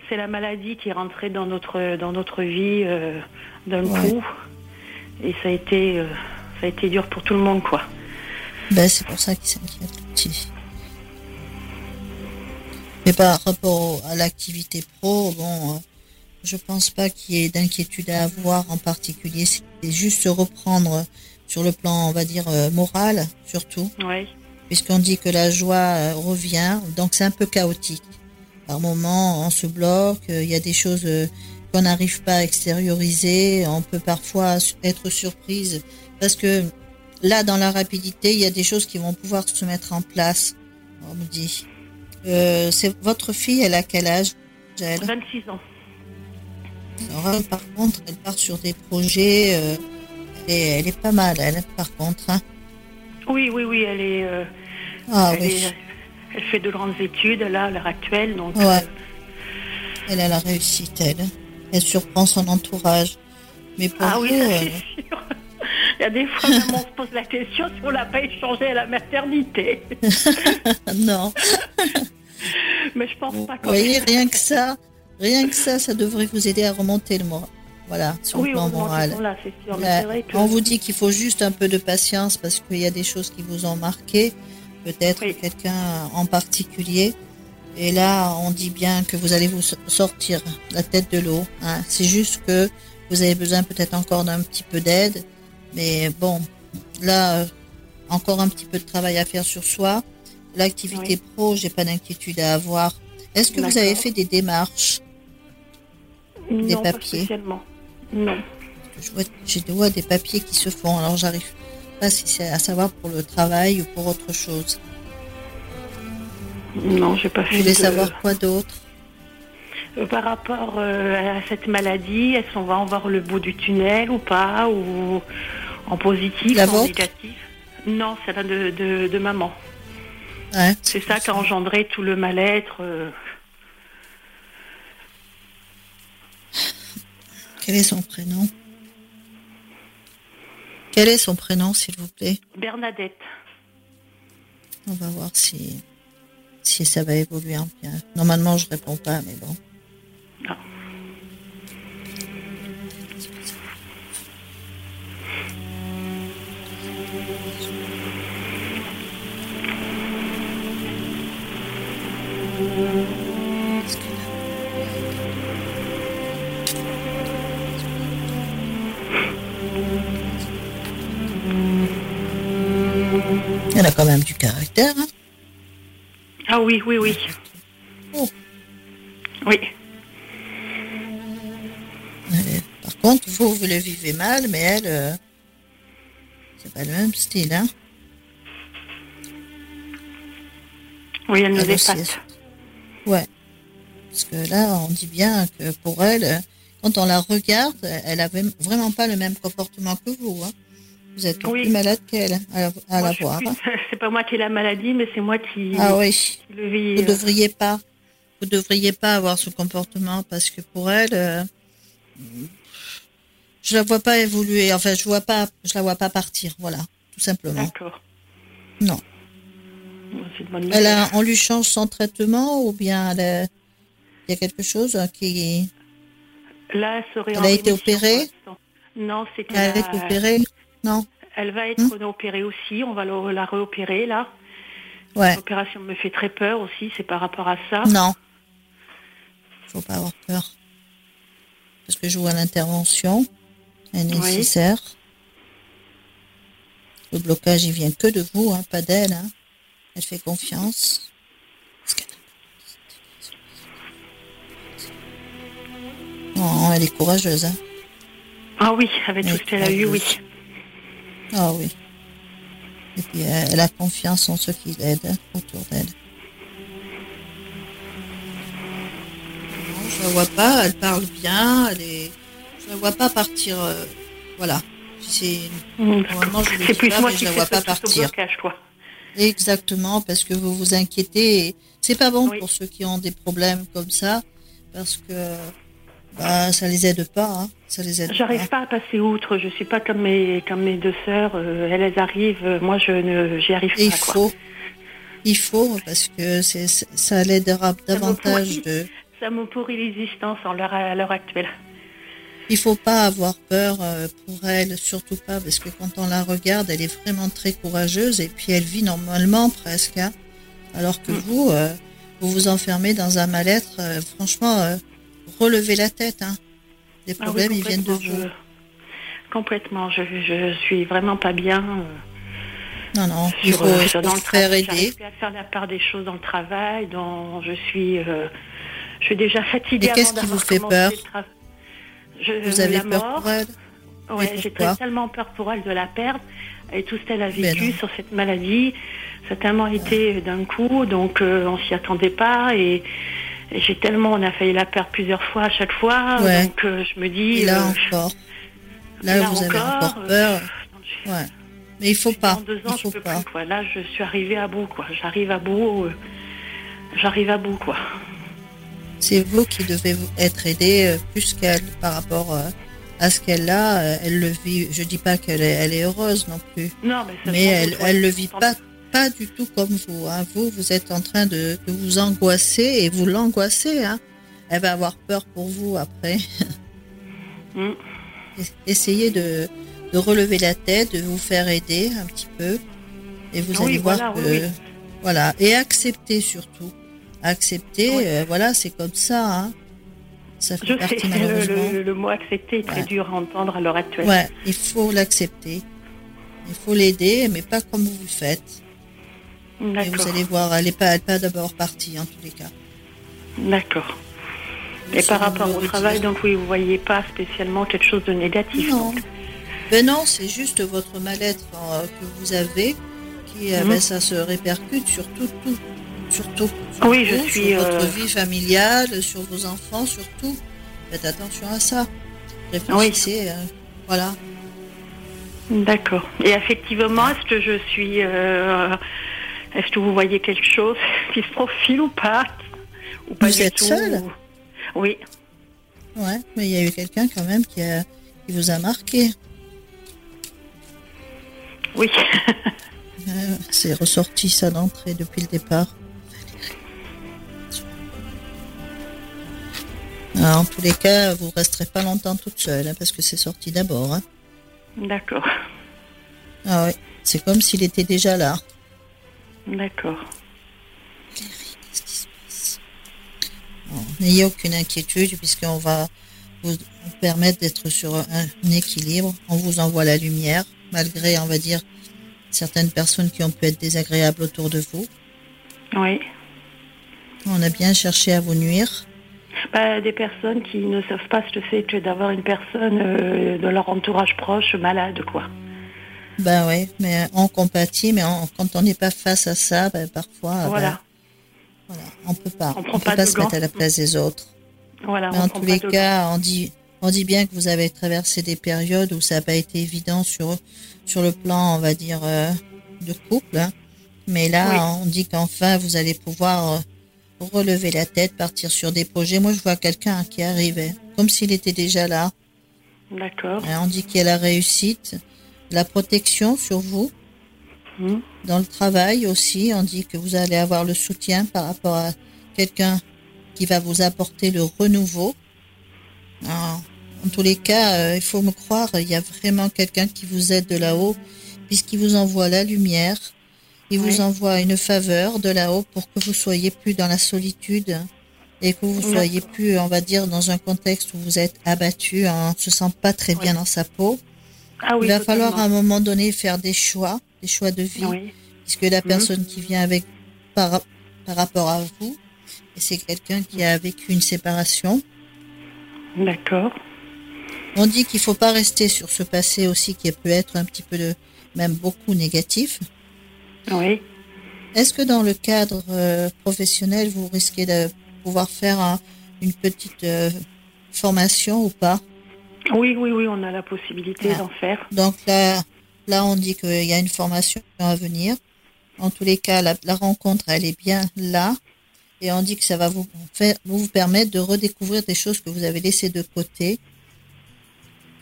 C'est la maladie qui est rentrée dans notre dans notre vie euh, d'un Ouais. coup, et ça a été euh, ça a été dur pour tout le monde quoi. Ben, c'est pour ça qu'il s'inquiète, petit. Mais par rapport à l'activité pro, bon, euh, je pense pas qu'il y ait d'inquiétude à avoir en particulier. C'est juste se reprendre sur le plan, on va dire, euh, moral, surtout, Oui. puisqu'on dit que la joie revient. Donc, c'est un peu chaotique. Par moments, on se bloque, euh, il y a des choses euh, qu'on n'arrive pas à extérioriser. On peut parfois être surprise parce que là, dans la rapidité, il y a des choses qui vont pouvoir se mettre en place. On me dit. Euh, c'est votre fille, elle a quel âge elle 26 ans. Alors, par contre, elle part sur des projets. euh, elle, est, elle est pas mal, elle, par contre. hein. Oui, oui, oui, elle est, euh, Ah elle, oui, est- elle fait de grandes études là à l'heure actuelle, donc Ouais. euh, elle a la réussite, elle. Elle surprend son entourage. Mais pour ah oui, vous, ça euh, c'est sûr. Il y a des fois même on se pose la question si on l'a pas échangé à la maternité, *laughs* non. mais je pense Vous pas. quand voyez, rien que ça, rien que ça, ça devrait vous aider à remonter le moral. Voilà, sur Oui, le plan moral. là, c'est sûr. Mais Là, c'est vrai que On vous dit qu'il faut juste un peu de patience parce qu'il y a des choses qui vous ont marqué, peut-être Oui. quelqu'un en particulier. Et là, on dit bien que vous allez vous so- sortir la tête de l'eau. hein. C'est juste que vous avez besoin peut-être encore d'un petit peu d'aide. Mais bon, là, euh, encore un petit peu de travail à faire sur soi. L'activité Oui. pro, j'ai pas d'inquiétude à avoir. Est-ce que vous avez fait des démarches des pas papiers? spécialement. Non. Je vois des papiers qui se font, alors j'arrive pas si c'est à savoir pour le travail ou pour autre chose. Non, j'ai pas Vous fait voulez de- savoir quoi d'autre? Euh, Par rapport euh, à cette maladie, est-ce qu'on va en voir le bout du tunnel ou pas Ou en positif La ou en négatif? Non, c'est la de, de, de maman. C'est ça qui a engendré tout le mal-être. euh. Quel est son prénom? Quel est son prénom, s'il vous plaît? Bernadette. On va voir si, si ça va évoluer en bien. Normalement, je réponds pas, mais bon. Ah. Hein ah oui, oui, oui. Oh. Oui. par contre, vous, vous le vivez mal, mais elle, euh, c'est pas le même style, hein? Oui, elle nous épate. Ouais. Parce que là, on dit bien que pour elle, quand on la regarde, elle avait vraiment pas le même comportement que vous. Hein? Vous êtes plus malade qu'elle à, la voir. *laughs* C'est pas moi qui ai la maladie, mais c'est moi qui, ah oui. le vis. Vous devriez pas. Vous devriez pas avoir ce comportement parce que pour elle, euh, je la vois pas évoluer. Enfin, je vois pas, je la vois pas partir. Voilà, tout simplement. D'accord. Non. Elle a, on lui change son traitement ou bien il y a quelque chose qui. Là, elle serait. Elle a été opérée. Non, c'était. Elle a été opérée. Non. Elle va être hmm? opérée aussi. On va la réopérer là. Ouais. L'opération me fait très peur aussi. C'est par rapport à ça. Non. Faut pas avoir peur. Parce que je vois l'intervention est nécessaire. Le blocage, il vient que de vous, hein, pas d'elle. Hein. Elle fait confiance. Oh, elle est courageuse. Hein. Ah oui, avec tout ce qu'elle a eu, oui. Ah oui. Et puis elle a confiance en ceux qui l'aident autour d'elle. Je la vois pas, elle parle bien, elle est... je la vois pas partir. Euh, voilà. C'est mmh, plus moi je la vois pas partir. Exactement, parce que vous vous inquiétez. C'est pas bon pour ceux qui ont des problèmes comme ça, parce que bah, ça les aide pas. Hein. Ça les aide. J'arrive pas. à passer outre. Je suis pas comme mes comme mes deux sœurs. Euh, elles, arrivent. Euh, moi, je ne j'y arrive pas. Il faut. Il faut parce que c'est ça l'aidera davantage de. Ça me pourrit l'existence en leur, à l'heure actuelle. Il faut pas avoir peur euh, pour elle, surtout pas parce que quand on la regarde, elle est vraiment très courageuse et puis elle vit normalement presque. Hein. Alors que mm. vous, vous vous enfermez dans un mal-être. franchement relevez la tête. Hein. Les ah problèmes, ils viennent de vous. Complètement. Je, je suis vraiment pas bien. Euh, non, non, il faut, euh, dans le faire aider. à faire la part des choses dans le travail, dont je suis, euh, je suis déjà fatiguée. Et qu'est-ce qui vous fait peur Vous avez peur pour elle Ouais, j'ai tellement peur pour elle de la perdre et tout ce qu'elle a ben vécu sur cette maladie. Ça a tellement été d'un coup, donc on s'y attendait pas et j'ai tellement, on a failli la perdre plusieurs fois à chaque fois. Donc euh, je me dis. là euh, encore. Là, vous avez encore peur. Euh, ouais. Mais il faut pas. Dans deux ans, il faut je peux pas. Plus, Là, je suis arrivée à bout, quoi. J'arrive à bout. J'arrive à bout, quoi. C'est vous qui devez être aidé plus qu'elle par rapport à ce qu'elle a. Elle le vit. Je dis pas qu'elle est, elle est heureuse non plus. Non, mais, mais elle, elle le vit pas pas du tout comme vous. Hein. Vous, vous êtes en train de, vous angoisser et vous l'angoissez. Hein. Elle va avoir peur pour vous après. Mm. Essayez de, relever la tête, de vous faire aider un petit peu. Et vous allez voir que. Voilà. Et accepter surtout. Accepter, euh, voilà, c'est comme ça. Hein. Ça fait partie, *laughs* malheureusement. Le, mot accepter est très dur à entendre à l'heure actuelle. Ouais, il faut l'accepter. Il faut l'aider, mais pas comme vous le faites. Et vous allez voir, elle n'est pas, pas d'abord partie en tous les cas. D'accord. Et par rapport au travail, donc oui, vous voyez pas spécialement quelque chose de négatif. Non. Ben non, c'est juste votre mal-être euh, que vous avez qui, euh, mhm. ben, ça se répercute sur tout, tout, surtout. oui, je suis. Sur votre euh, vie familiale, sur vos enfants, surtout. Faites attention à ça. Réfléchissez, oui. voilà. D'accord. Et effectivement, est-ce que je suis est-ce que vous voyez quelque chose qui se profile ou pas ou pas Vous êtes seule Oui. Ouais, mais il y a eu quelqu'un quand même qui, a, qui vous a marqué. Oui. *laughs* C'est ressorti ça d'entrée depuis le départ. en tous les cas, vous resterez pas longtemps toute seule, hein, parce que c'est sorti d'abord. Hein. D'accord. Ah oui, c'est comme s'il était déjà là. D'accord. N'ayez aucune inquiétude puisqu'on va vous permettre d'être sur un équilibre. On vous envoie la lumière malgré, on va dire, certaines personnes qui ont pu être désagréables autour de vous. Oui. On a bien cherché à vous nuire. Bah, des personnes qui ne savent pas ce que c'est que d'avoir une personne euh, de leur entourage proche malade, quoi. Ben oui, mais on compatit, mais on- quand on n'est pas face à ça, ben, parfois, ben, Voilà. voilà, on peut pas. On peut pas se gants. mettre à la place des autres. Voilà. Mais on en tous les cas, on dit, on dit bien que vous avez traversé des périodes où ça n'a pas été évident sur, sur le plan, on va dire, euh, de couple. hein. Mais là, Oui. on dit qu'enfin, vous allez pouvoir euh, relever la tête, partir sur des projets. Moi, je vois quelqu'un qui arrivait, comme s'il était déjà là. D'accord. Hein, On dit qu'il y a la réussite, la protection sur vous. Mhm. Dans le travail aussi, on dit que vous allez avoir le soutien par rapport à quelqu'un qui va vous apporter le renouveau. Alors, en tous les cas, euh, il faut me croire, il y a vraiment quelqu'un qui vous aide de là-haut, puisqu'il vous envoie la lumière, il vous envoie une faveur de là-haut pour que vous soyez plus dans la solitude et que vous soyez plus, on va dire, dans un contexte où vous êtes abattu, on ne se sent pas très bien dans sa peau. Ah oui. il va falloir à un moment donné faire des choix, des choix de vie, Oui. puisque la Mhm. personne qui vient avec par, par rapport à vous, et c'est quelqu'un qui a vécu une séparation. D'accord. On dit qu'il faut pas rester sur ce passé aussi qui peut être un petit peu de, même beaucoup négatif. Oui. Est-ce que dans le cadre euh, professionnel, vous risquez de pouvoir faire un- une petite euh, formation ou pas? Oui, oui, oui, on a la possibilité Ah. d'en faire. Donc là, là, on dit qu'il y a une formation à venir. En tous les cas, la, la rencontre, elle est bien là. Et on dit que ça va vous, faire, vous permettre de redécouvrir des choses que vous avez laissées de côté.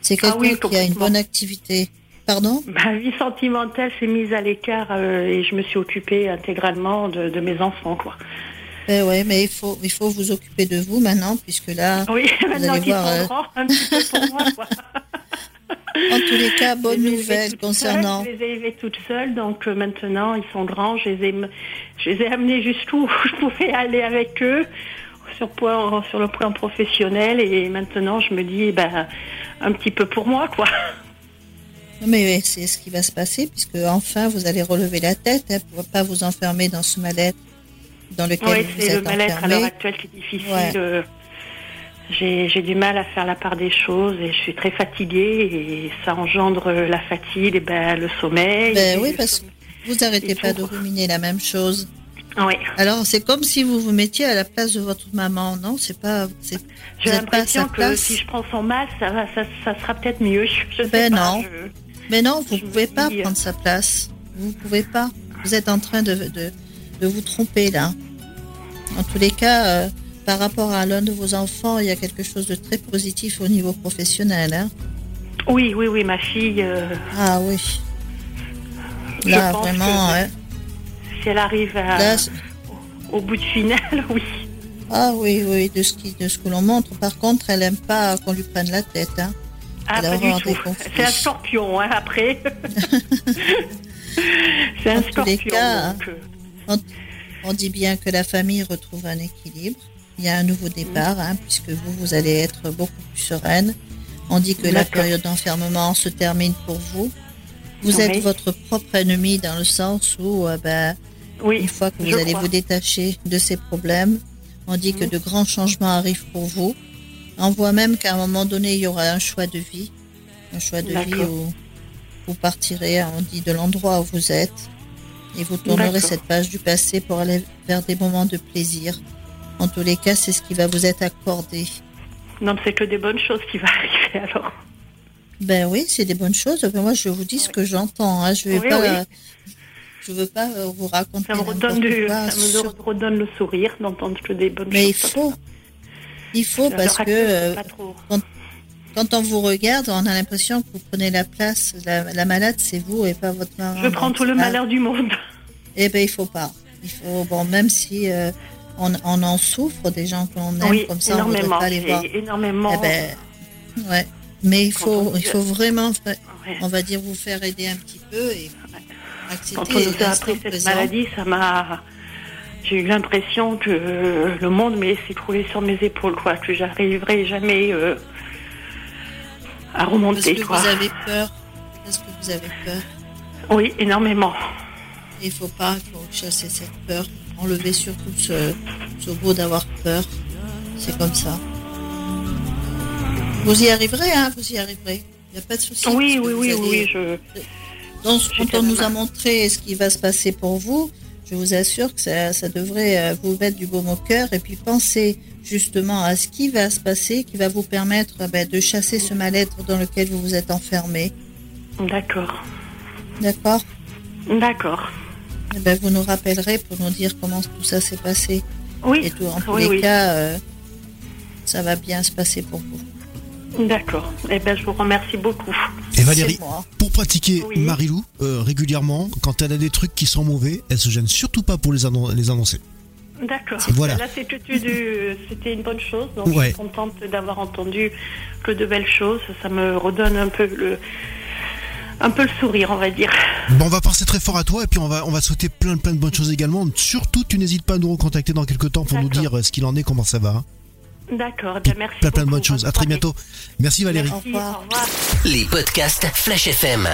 C'est Ah quelqu'un oui, qui a une bonne activité. Pardon? Ma vie sentimentale s'est mise à l'écart euh, et je me suis occupée intégralement de, de mes enfants, quoi. Eh ouais, mais il faut, il faut vous occuper de vous maintenant, puisque là, Oui, maintenant allez voir, euh, grands, un petit peu pour moi, quoi. *laughs* en tous les cas, bonne nouvelle concernant. je les ai élevés toutes seules, donc euh, maintenant ils sont grands. Je les ai, je les ai amenés jusqu'où *laughs* je pouvais aller avec eux sur, point, sur le plan professionnel. Et maintenant je me dis, eh ben, un petit peu pour moi, quoi. Non, Mais oui, c'est ce qui va se passer, puisque enfin, vous allez relever la tête, hein, pour pas vous enfermer dans ce mal-être dans lequel Oui, vous c'est le êtes mal-être à l'heure actuelle qui est difficile. Ouais. euh, J'ai du mal à faire la part des choses et je suis très fatiguée et ça engendre la fatigue, et ben, le sommeil. Ben et oui, parce que vous arrêtez Et pas tout. de ruminer la même chose. Oui, Alors, c'est comme si vous vous mettiez à la place de votre maman, non? C'est pas, j'ai êtes l'impression que place? si je prends son mal, ça, va, ça, ça sera peut-être mieux. Je sais Ben pas, non. je- Mais non, vous me pouvez pas dis, euh, prendre sa place. Vous pouvez pas. Vous êtes en train de, de, de vous tromper là. En tous les cas, euh, par rapport à l'un de vos enfants, il y a quelque chose de très positif au niveau professionnel. Hein Oui, oui, oui, ma fille, euh, ah oui. Là, vraiment, que- hein. si elle arrive à- Là, c'est- au bout de finale, *laughs* oui. ah oui, oui, de ce, qui, de ce que l'on montre. Par contre, elle aime pas qu'on lui prenne la tête. Hein. Ah, Elle pas du tout. C'est un scorpion, hein, après. *laughs* C'est un En tous les scorpion. cas, donc, On dit bien que la famille retrouve un équilibre. Il y a un nouveau départ, hein, puisque vous, vous allez être beaucoup plus sereine. On dit que la période d'enfermement se termine pour vous. Vous Oui. êtes votre propre ennemi dans le sens où, euh, ben, oui, une fois que vous allez crois. vous détacher de ces problèmes, on dit que Mhm. de grands changements arrivent pour vous. On voit même qu'à un moment donné, il y aura un choix de vie. Un choix de vie où vous partirez, on dit, de l'endroit où vous êtes. Et vous tournerez cette page du passé pour aller vers des moments de plaisir. En tous les cas, c'est ce qui va vous être accordé. Non, mais c'est que des bonnes choses qui vont *laughs* arriver alors. Ben oui, c'est des bonnes choses. Ben moi, je vous dis ce que j'entends. Hein. Je vais Oui, je veux pas euh, vous raconter Ça me redonne, du, me le sourire d'entendre que des bonnes Mais il choses. faut, il faut parce que euh. Quand on vous regarde, on a l'impression que vous prenez la place. La, la malade, c'est vous et pas votre maman. Je prends tout le ah, malheur du monde. *laughs* Eh ben, il faut pas. Il faut, bon, même si euh, on, on en souffre des gens que l'on aime oui, comme ça, on énormément. pas les voir. Énormément. Eh ben, ouais. Mais il faut, il faut vraiment, Ouais. on va dire, vous faire aider un petit peu et accepter Quand on nous a appris cette présent. maladie, ça m'a. J'ai eu l'impression que le monde m'est s'écroulé sur mes épaules, quoi, que j'arriverai jamais euh, à remonter, que quoi. vous avez peur. Parce que vous avez peur. Oui, énormément. Il faut pas, faut chasser cette peur. Enlever surtout ce, ce beau d'avoir peur. C'est comme ça. Vous y arriverez, hein, vous y arriverez. Il n'y a pas de souci. Oui, que oui, oui, allez- oui, je... On nous a montré ce qui va se passer pour vous, je vous assure que ça, ça devrait euh, vous mettre du baume au cœur et puis pensez justement à ce qui va se passer, qui va vous permettre euh, ben, de chasser ce mal-être dans lequel vous vous êtes enfermé. D'accord. D'accord? D'accord. Eh ben, Vous nous rappellerez pour nous dire comment tout ça s'est passé. Oui, Et tout, en tous oui, les oui. cas, euh, ça va bien se passer pour vous. D'accord. Eh ben, je vous remercie beaucoup. Et Valérie, pour pratiquer Oui. Marilou euh, régulièrement, quand elle a des trucs qui sont mauvais, elle se gêne surtout pas pour les, annon- les annoncer. D'accord. Voilà. Là, c'était du- c'était une bonne chose. Donc, Ouais. je suis contente d'avoir entendu que de belles choses. Ça me redonne un peu le, un peu le sourire, on va dire. Bon, on va penser très fort à toi et puis on va, on va souhaiter plein, plein de bonnes choses également. Surtout, tu n'hésites pas à nous recontacter dans quelques temps pour nous dire euh, ce qu'il en est, comment ça va. D'accord. Bien, merci. plein, plein de bonnes choses. À très bientôt. Merci Valérie. Merci, Au revoir. Au revoir. Les podcasts Flash FM.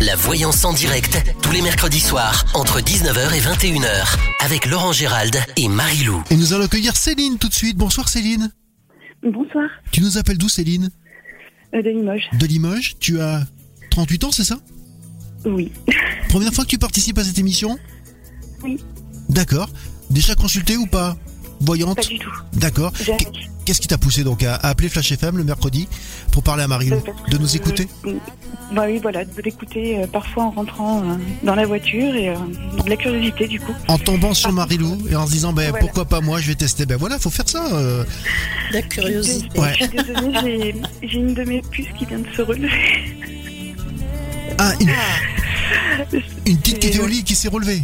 La voyance en direct, tous les mercredis soirs, entre 19h et 21h, avec Laurent Gérald et Marie-Lou. Et nous allons accueillir Céline tout de suite. Bonsoir Céline. Bonsoir, Tu nous appelles d'où Céline euh, de Limoges. De Limoges. Tu as 38 ans, c'est ça? Oui. Première fois que tu participes à cette émission? Oui. D'accord. Déjà consulté ou pas? Voyante Pas du tout. D'accord. Qu'est-ce qui t'a poussé donc à appeler Flash FM le mercredi pour parler à Marie-Lou Euh, De nous écouter? Bah oui, voilà, de l'écouter euh, parfois en rentrant euh, dans la voiture et euh, de la curiosité du coup. En tombant sur Marie-Lou et en se disant ben Voilà. pourquoi pas moi je vais tester ben voilà faut faire ça euh. La curiosité. Ouais. Je suis désolée, j'ai- une de mes puces qui vient de se relever. ah une, une petite qui était au lit et qui s'est relevée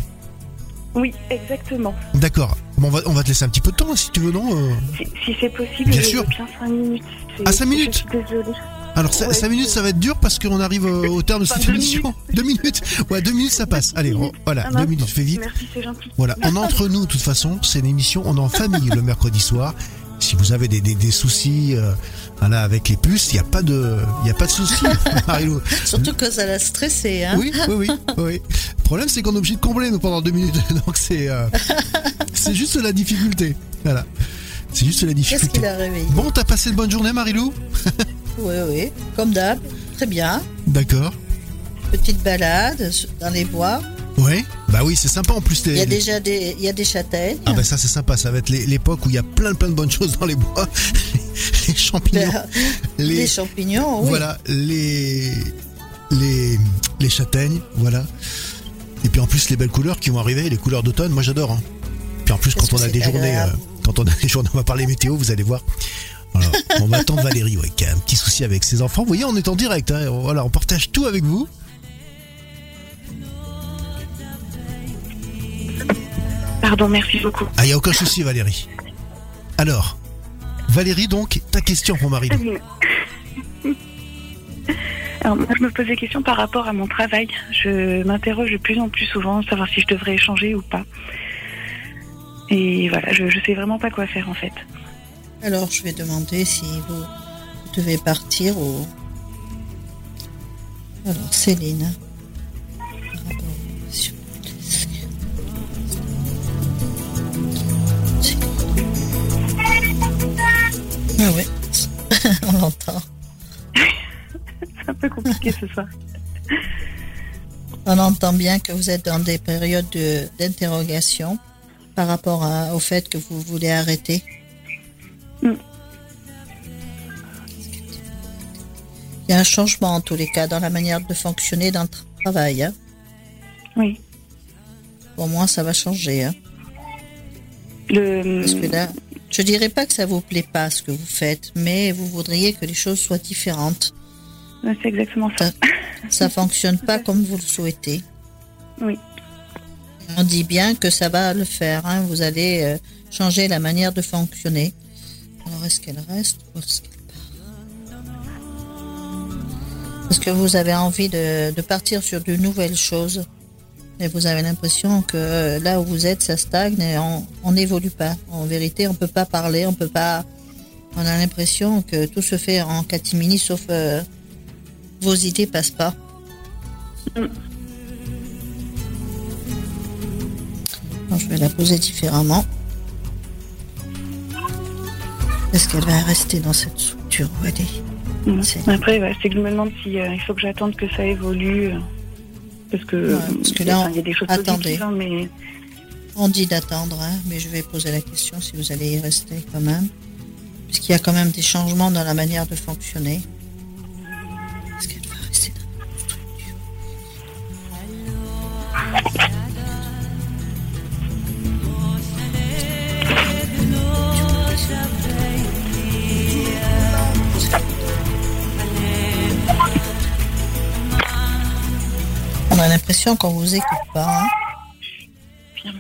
Oui, exactement. d'accord bon on va, on va te laisser un petit peu de temps si tu veux non euh. Si, si c'est possible, Bien je sûr. bien 5 minutes. Ah, cinq minutes Je suis désolée. alors Ouais, 5 minutes ça va être dur parce qu'on arrive euh, au terme de Enfin, cette deux émission *laughs* deux minutes ouais deux minutes ça passe allez on- voilà Un deux instant. minutes fais vite Merci, c'est gentil. Voilà, on est entre nous, de toute façon, c'est une émission, on est en famille le mercredi soir. Si vous avez des, des, des soucis euh, voilà, avec les puces, il n'y a pas de, il y a pas de souci, *laughs* Marilou. Surtout que ça l'a stressé. Hein Oui, oui, oui, oui. Le problème, c'est qu'on est obligé de combler nous pendant deux minutes, *laughs* donc c'est, euh, *laughs* c'est juste la difficulté. Voilà, c'est juste la Qu'est-ce difficulté. qu'il a réveillé Bon, t'as passé une bonne journée, Marilou *laughs* Oui, oui. Comme d'hab. Très bien. D'accord. Petite balade dans les bois. Ouais. Bah oui, c'est sympa en plus. Les, Il y a les- déjà des, il y a des châtaignes. Ah bah ça c'est sympa, ça va être l'é- l'époque où il y a plein plein de bonnes choses dans les bois, les champignons, Ben, les, Des champignons, oui. Voilà, les, les, les châtaignes, voilà. Et puis en plus, les belles couleurs qui vont arriver, les couleurs d'automne, moi j'adore. hein. Puis en plus, quand on a des journées, euh, quand on a des journées, on va parler météo, vous allez voir. Voilà. On va attendre Valérie, ouais, qui a un petit souci avec ses enfants. Vous voyez, on est en direct, hein. voilà, on partage tout avec vous. Pardon, merci beaucoup. Ah, il n'y a aucun souci, Valérie. Alors, Valérie, donc, ta question pour Marie. *laughs* Alors, moi, je me pose des questions par rapport à mon travail. Je m'interroge de plus en plus souvent, savoir si je devrais échanger ou pas. Et voilà, je, je sais vraiment pas quoi faire en fait. Alors, je vais demander si vous devez partir ou. Alors, Céline. Ah ouais, *laughs* on l'entend. C'est un peu compliqué ce soir. On entend bien que vous êtes dans des périodes de- d'interrogation par rapport à- au fait que vous voulez arrêter. Mm. Il y a un changement en tous les cas dans la manière de fonctionner dans le tra- travail. hein. Oui. Pour moi, ça va changer. hein. Le, Parce que là, je dirais pas que ça vous plaît pas ce que vous faites, mais vous voudriez que les choses soient différentes. C'est exactement ça. Ça fonctionne pas comme vous le souhaitez. Oui. On dit bien que ça va le faire. hein. Vous allez euh, changer la manière de fonctionner. Alors, est-ce qu'elle reste ou est-ce qu'elle part? Parce que vous avez envie de, de partir sur de nouvelles choses? Et vous avez l'impression que euh, là où vous êtes, ça stagne et on n'évolue pas. En vérité, on peut pas parler, on peut pas. On a l'impression que tout se fait en catimini, sauf euh, vos idées passent pas. je vais la poser différemment. Est-ce qu'elle va rester dans cette structure où elle est Après, c'est que je me demande s'il euh, faut que j'attende que ça évolue. Euh, parce que, là, il y a des choses attendez. Hein, mais... On dit d'attendre, hein, mais je vais poser la question si vous allez y rester quand même. Puisqu'il y a quand même des changements dans la manière de fonctionner. L'impression qu'on vous écoute pas. Hein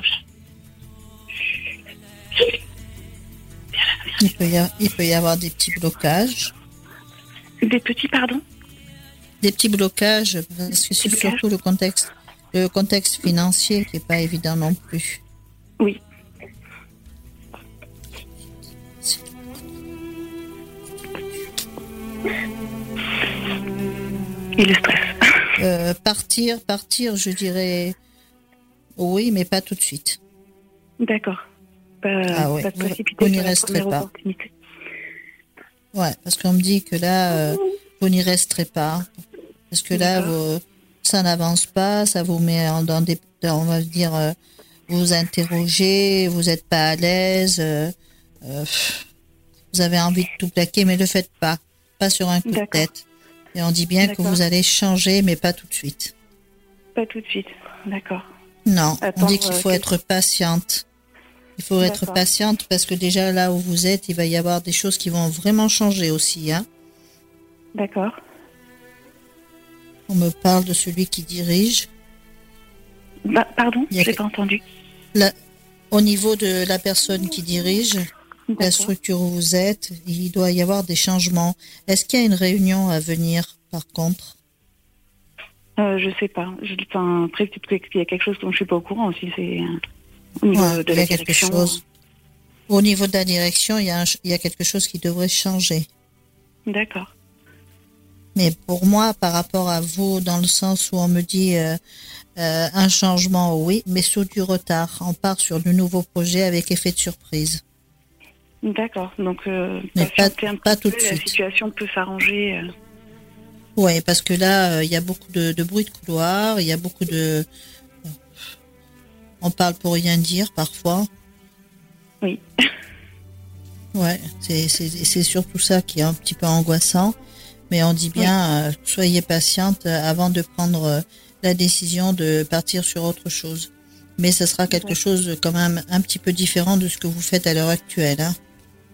il, peut y avoir, il peut y avoir des petits blocages. Des petits, pardon? Des petits blocages, parce que c'est surtout le contexte, le contexte financier qui n'est pas évident non plus. Oui. Et le stress. Euh, partir, partir, je dirais oui, mais pas tout de suite. D'accord. Pas, ah pas de vous, n'y resterez pas. Ouais, parce qu'on me dit que là, euh, vous n'y resterez pas. Parce que là, ça n'avance pas, ça vous met dans des, on va dire, euh, vous interrogez, vous n'êtes pas à l'aise, euh, vous avez envie de tout plaquer, mais ne le faites pas, pas sur un coup de tête. Et on dit bien que vous allez changer, mais pas tout de suite. Pas tout de suite, d'accord. Non, on dit qu'il faut être patiente. Il faut être patiente parce que déjà là où vous êtes, il va y avoir des choses qui vont vraiment changer aussi. Hein. D'accord. On me parle de celui qui dirige. Bah, pardon, je n'ai pas entendu. au niveau de la personne qui dirige, la structure où vous êtes, il doit y avoir des changements. Est-ce qu'il y a une réunion à venir par contre? Euh, Je sais pas. Je, enfin, après, peut-être qu'il y a quelque chose dont je suis pas au courant aussi. C'est euh, au niveau de la direction. Au niveau de la direction, il y, a il y a quelque chose qui devrait changer. D'accord. Mais pour moi, par rapport à vous, dans le sens où on me dit euh, euh, un changement, oui, mais sous du retard. On part sur de nouveaux projets avec effet de surprise. D'accord. Donc, euh, mais pas, pas tout de suite. La situation peut s'arranger. Oui, parce que là, euh, il y a beaucoup de, bruit de couloir, il y a beaucoup de... On parle pour rien dire parfois. Oui. *laughs* Ouais, c'est surtout ça qui est un petit peu angoissant. Mais on dit bien, euh, soyez patiente avant de prendre la décision de partir sur autre chose. Mais ce sera quelque chose quand même un petit peu différent de ce que vous faites à l'heure actuelle. Hein.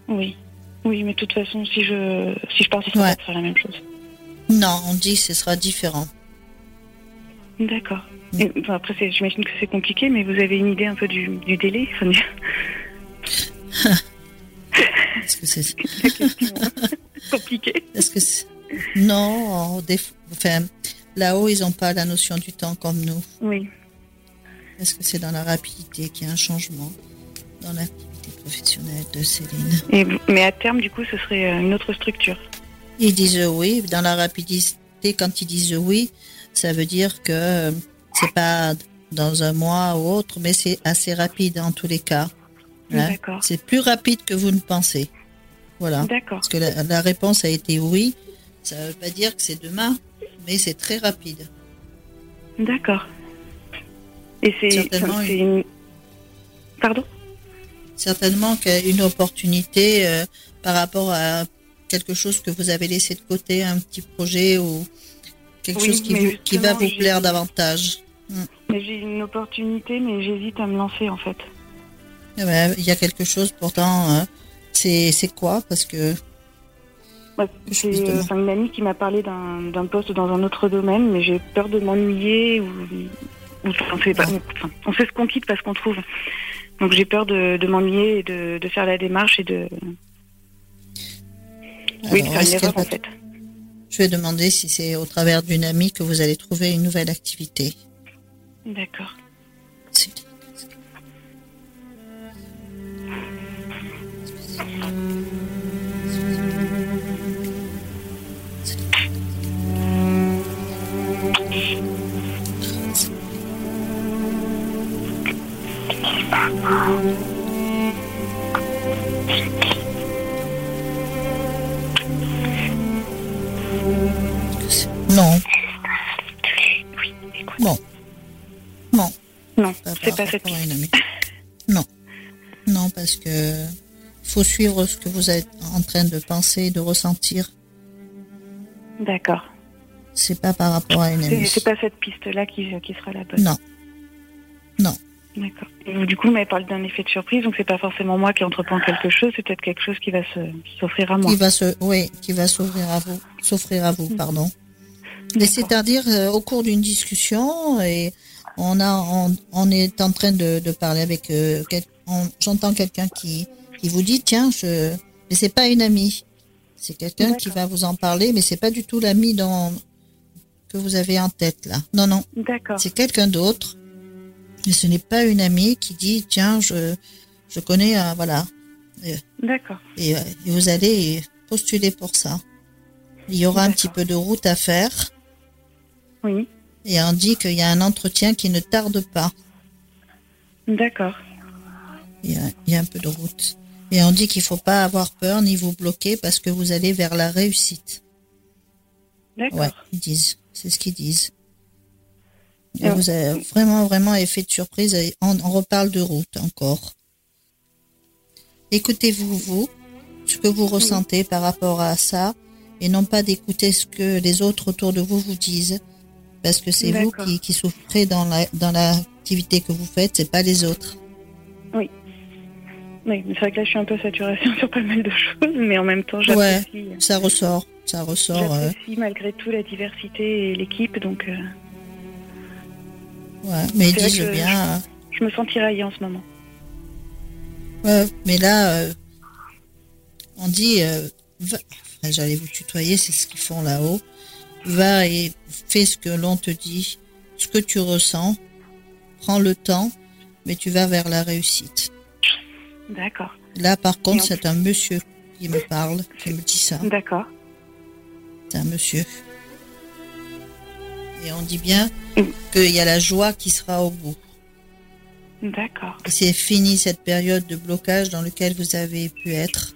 Oui, oui, mais de toute façon, si je, si je pars, ce sera la même chose. Non, on dit que ce sera différent. D'accord. Mm. après, j'imagine que c'est compliqué, mais vous avez une idée un peu du, délai *laughs* Est-ce que c'est *laughs* *laughs* compliqué Est-ce que non enfin, là-haut ils n'ont pas la notion du temps comme nous. Oui. Est-ce que c'est dans la rapidité qu'il y a un changement dans l'activité professionnelle de Céline Mais à terme, du coup, ce serait euh, une autre structure. Ils disent oui. Dans la rapidité, quand ils disent oui, ça veut dire que c'est pas dans un mois ou autre, mais c'est assez rapide en tous les cas. Hein? C'est plus rapide que vous ne pensez. Voilà. Parce que la, réponse a été oui. Ça veut pas dire que c'est demain, mais c'est très rapide. D'accord. Et c'est une... Pardon? Certainement une opportunité euh, par rapport à quelque chose que vous avez laissé de côté, un petit projet ou quelque chose qui, qui va vous plaire davantage hmm. J'ai une opportunité, mais j'hésite à me lancer en fait. Eh ben, il y a quelque chose pourtant. Hein. C'est quoi? Parce que. c'est une amie qui m'a parlé d'un poste dans un autre domaine, mais j'ai peur de m'ennuyer ou, on, sait pas, on, sait ce qu'on quitte parce qu'on trouve. Donc j'ai peur de, m'ennuyer et de, de, faire la démarche et de, oui, en fait. Je vais demander si c'est au travers d'une amie que vous allez trouver une nouvelle activité. D'accord. Non. Non. Non. Non, c'est pas cette Non. Non, parce que faut suivre ce que vous êtes en train de penser de ressentir. D'accord. C'est pas par rapport à une amie. C'est pas cette piste-là qui, qui sera la bonne. Non. Non. D'accord. Du coup, m'avez parlé d'un effet de surprise, donc c'est pas forcément moi qui entreprends quelque chose, c'est peut-être quelque chose qui va se- s'offrir à moi. Qui va se, oui, qui va s'ouvrir à vous, s'offrir à vous, pardon. Mais c'est-à-dire euh, au cours d'une discussion et on a, on, on est en train de, de parler avec, euh, quel- j'entends quelqu'un qui, qui vous dit tiens je, mais c'est pas une amie, c'est quelqu'un qui va vous en parler, mais c'est pas du tout l'ami que vous avez en tête là. Non non, D'accord. c'est quelqu'un d'autre. Mais ce n'est pas une amie qui dit tiens je, je connais euh, voilà D'accord. et, euh, et vous allez postuler pour ça. Il y aura un petit peu de route à faire Oui. et on dit qu'il y a un entretien qui ne tarde pas. D'accord. Il y a, il y a un peu de route. Et on dit qu'il faut pas avoir peur ni vous bloquer parce que vous allez vers la réussite. D'accord. Ouais, ils disent. C'est ce qu'ils disent. Et vous avez vraiment, vraiment effet de surprise. On, on reparle de route encore. Écoutez-vous, vous, ce que vous ressentez par rapport à ça, et non pas d'écouter ce que les autres autour de vous vous disent, parce que c'est vous qui, qui souffrez dans la dans l'activité que vous faites, c'est pas les autres. Oui, mais c'est vrai que là, je suis un peu saturée *laughs* sur pas mal de choses, mais en même temps, Ouais. j'apprécie Ça ressort, ça ressort. euh, j'apprécie malgré tout la diversité et l'équipe, donc euh, ouais. Mais bien. euh, je me sens tiraillée en ce moment. Ouais, mais là, euh, on dit, euh, va- enfin, j'allais vous tutoyer, c'est ce qu'ils font là-haut. Va et fais ce que l'on te dit, ce que tu ressens, prends le temps, mais tu vas vers la réussite. D'accord. Là, par contre, c'est un monsieur qui me parle, qui me dit ça. D'accord. C'est un monsieur. Et on dit bien qu'il y a la joie qui sera au bout. D'accord. C'est fini cette période de blocage dans lequel vous avez pu être.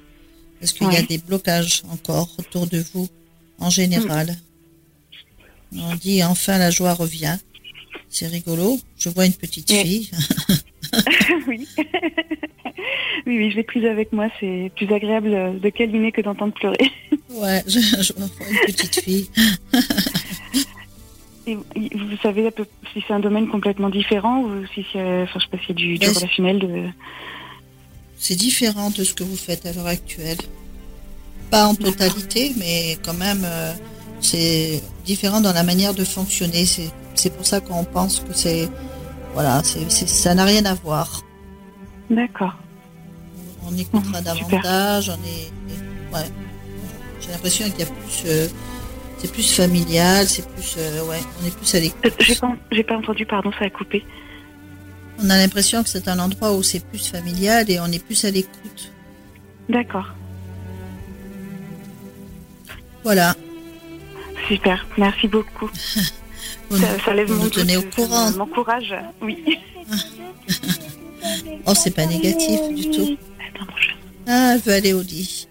Parce qu'il y a des blocages encore autour de vous, en général? On dit enfin la joie revient. C'est rigolo. Je vois une petite fille. *laughs* oui. oui, oui, je l'ai prise avec moi. C'est plus agréable de câliner que d'entendre pleurer. Ouais, je, je vois une petite fille. *laughs* Et vous savez si c'est un domaine complètement différent ou si c'est, enfin, je sais pas du, du relationnel de. C'est différent de ce que vous faites à l'heure actuelle. Pas en totalité, mais quand même, euh, c'est différent dans la manière de fonctionner. C'est c'est pour ça qu'on pense que c'est voilà, c'est c'est- ça n'a rien à voir. D'accord. On écoutera super. davantage. On est, ouais. J'ai l'impression qu'il y a plus, euh, c'est plus familial, c'est plus, euh, ouais, on est plus à l'écoute. Euh, J'ai pas, entendu, pardon, ça a coupé. On a l'impression que c'est un endroit où c'est plus familial et on est plus à l'écoute. D'accord. Voilà. Super. Merci beaucoup. *laughs* Ça, ça lève vous mon tenez au courant. m'encourage. Oui. *laughs* Oh, c'est pas négatif du tout. Attends, Ah, elle veut aller au lit.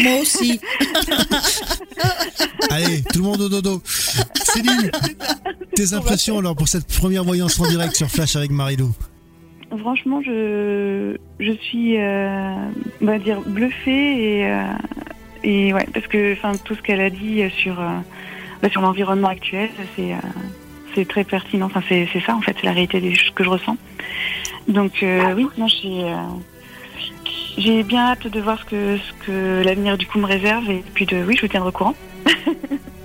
Moi aussi. *laughs* Allez, tout le monde au dodo. Céline, tes impressions alors pour cette première voyance en direct sur Flash avec Marilou Franchement, je, je suis, euh, on va dire, bluffée et, euh, et ouais, parce que enfin, tout ce qu'elle a dit sur, euh, bah, sur l'environnement actuel, c'est, euh, c'est très pertinent. Enfin, c'est, c'est ça, en fait, c'est la réalité des choses que je ressens. Donc, euh, oui, non, j'ai, euh, j'ai bien hâte de voir ce que, ce que l'avenir du coup me réserve et puis de, oui, je vous tiendrai au courant. *laughs*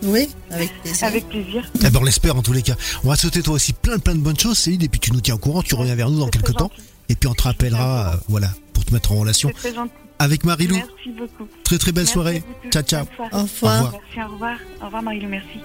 Oui, avec plaisir. Avec plaisir. Ben, on l'espère en tous les cas. On va te souhaiter toi aussi plein plein de bonnes choses Céline et puis tu nous tiens au courant, tu reviens vers nous dans quelques temps gentil. et puis on te rappellera euh, voilà pour te mettre en relation très gentil. avec Marilou. Merci beaucoup. Très très belle Merci soirée. Ciao ciao. Au revoir. Au revoir. Merci, au revoir. Au revoir Marie-Lou, merci.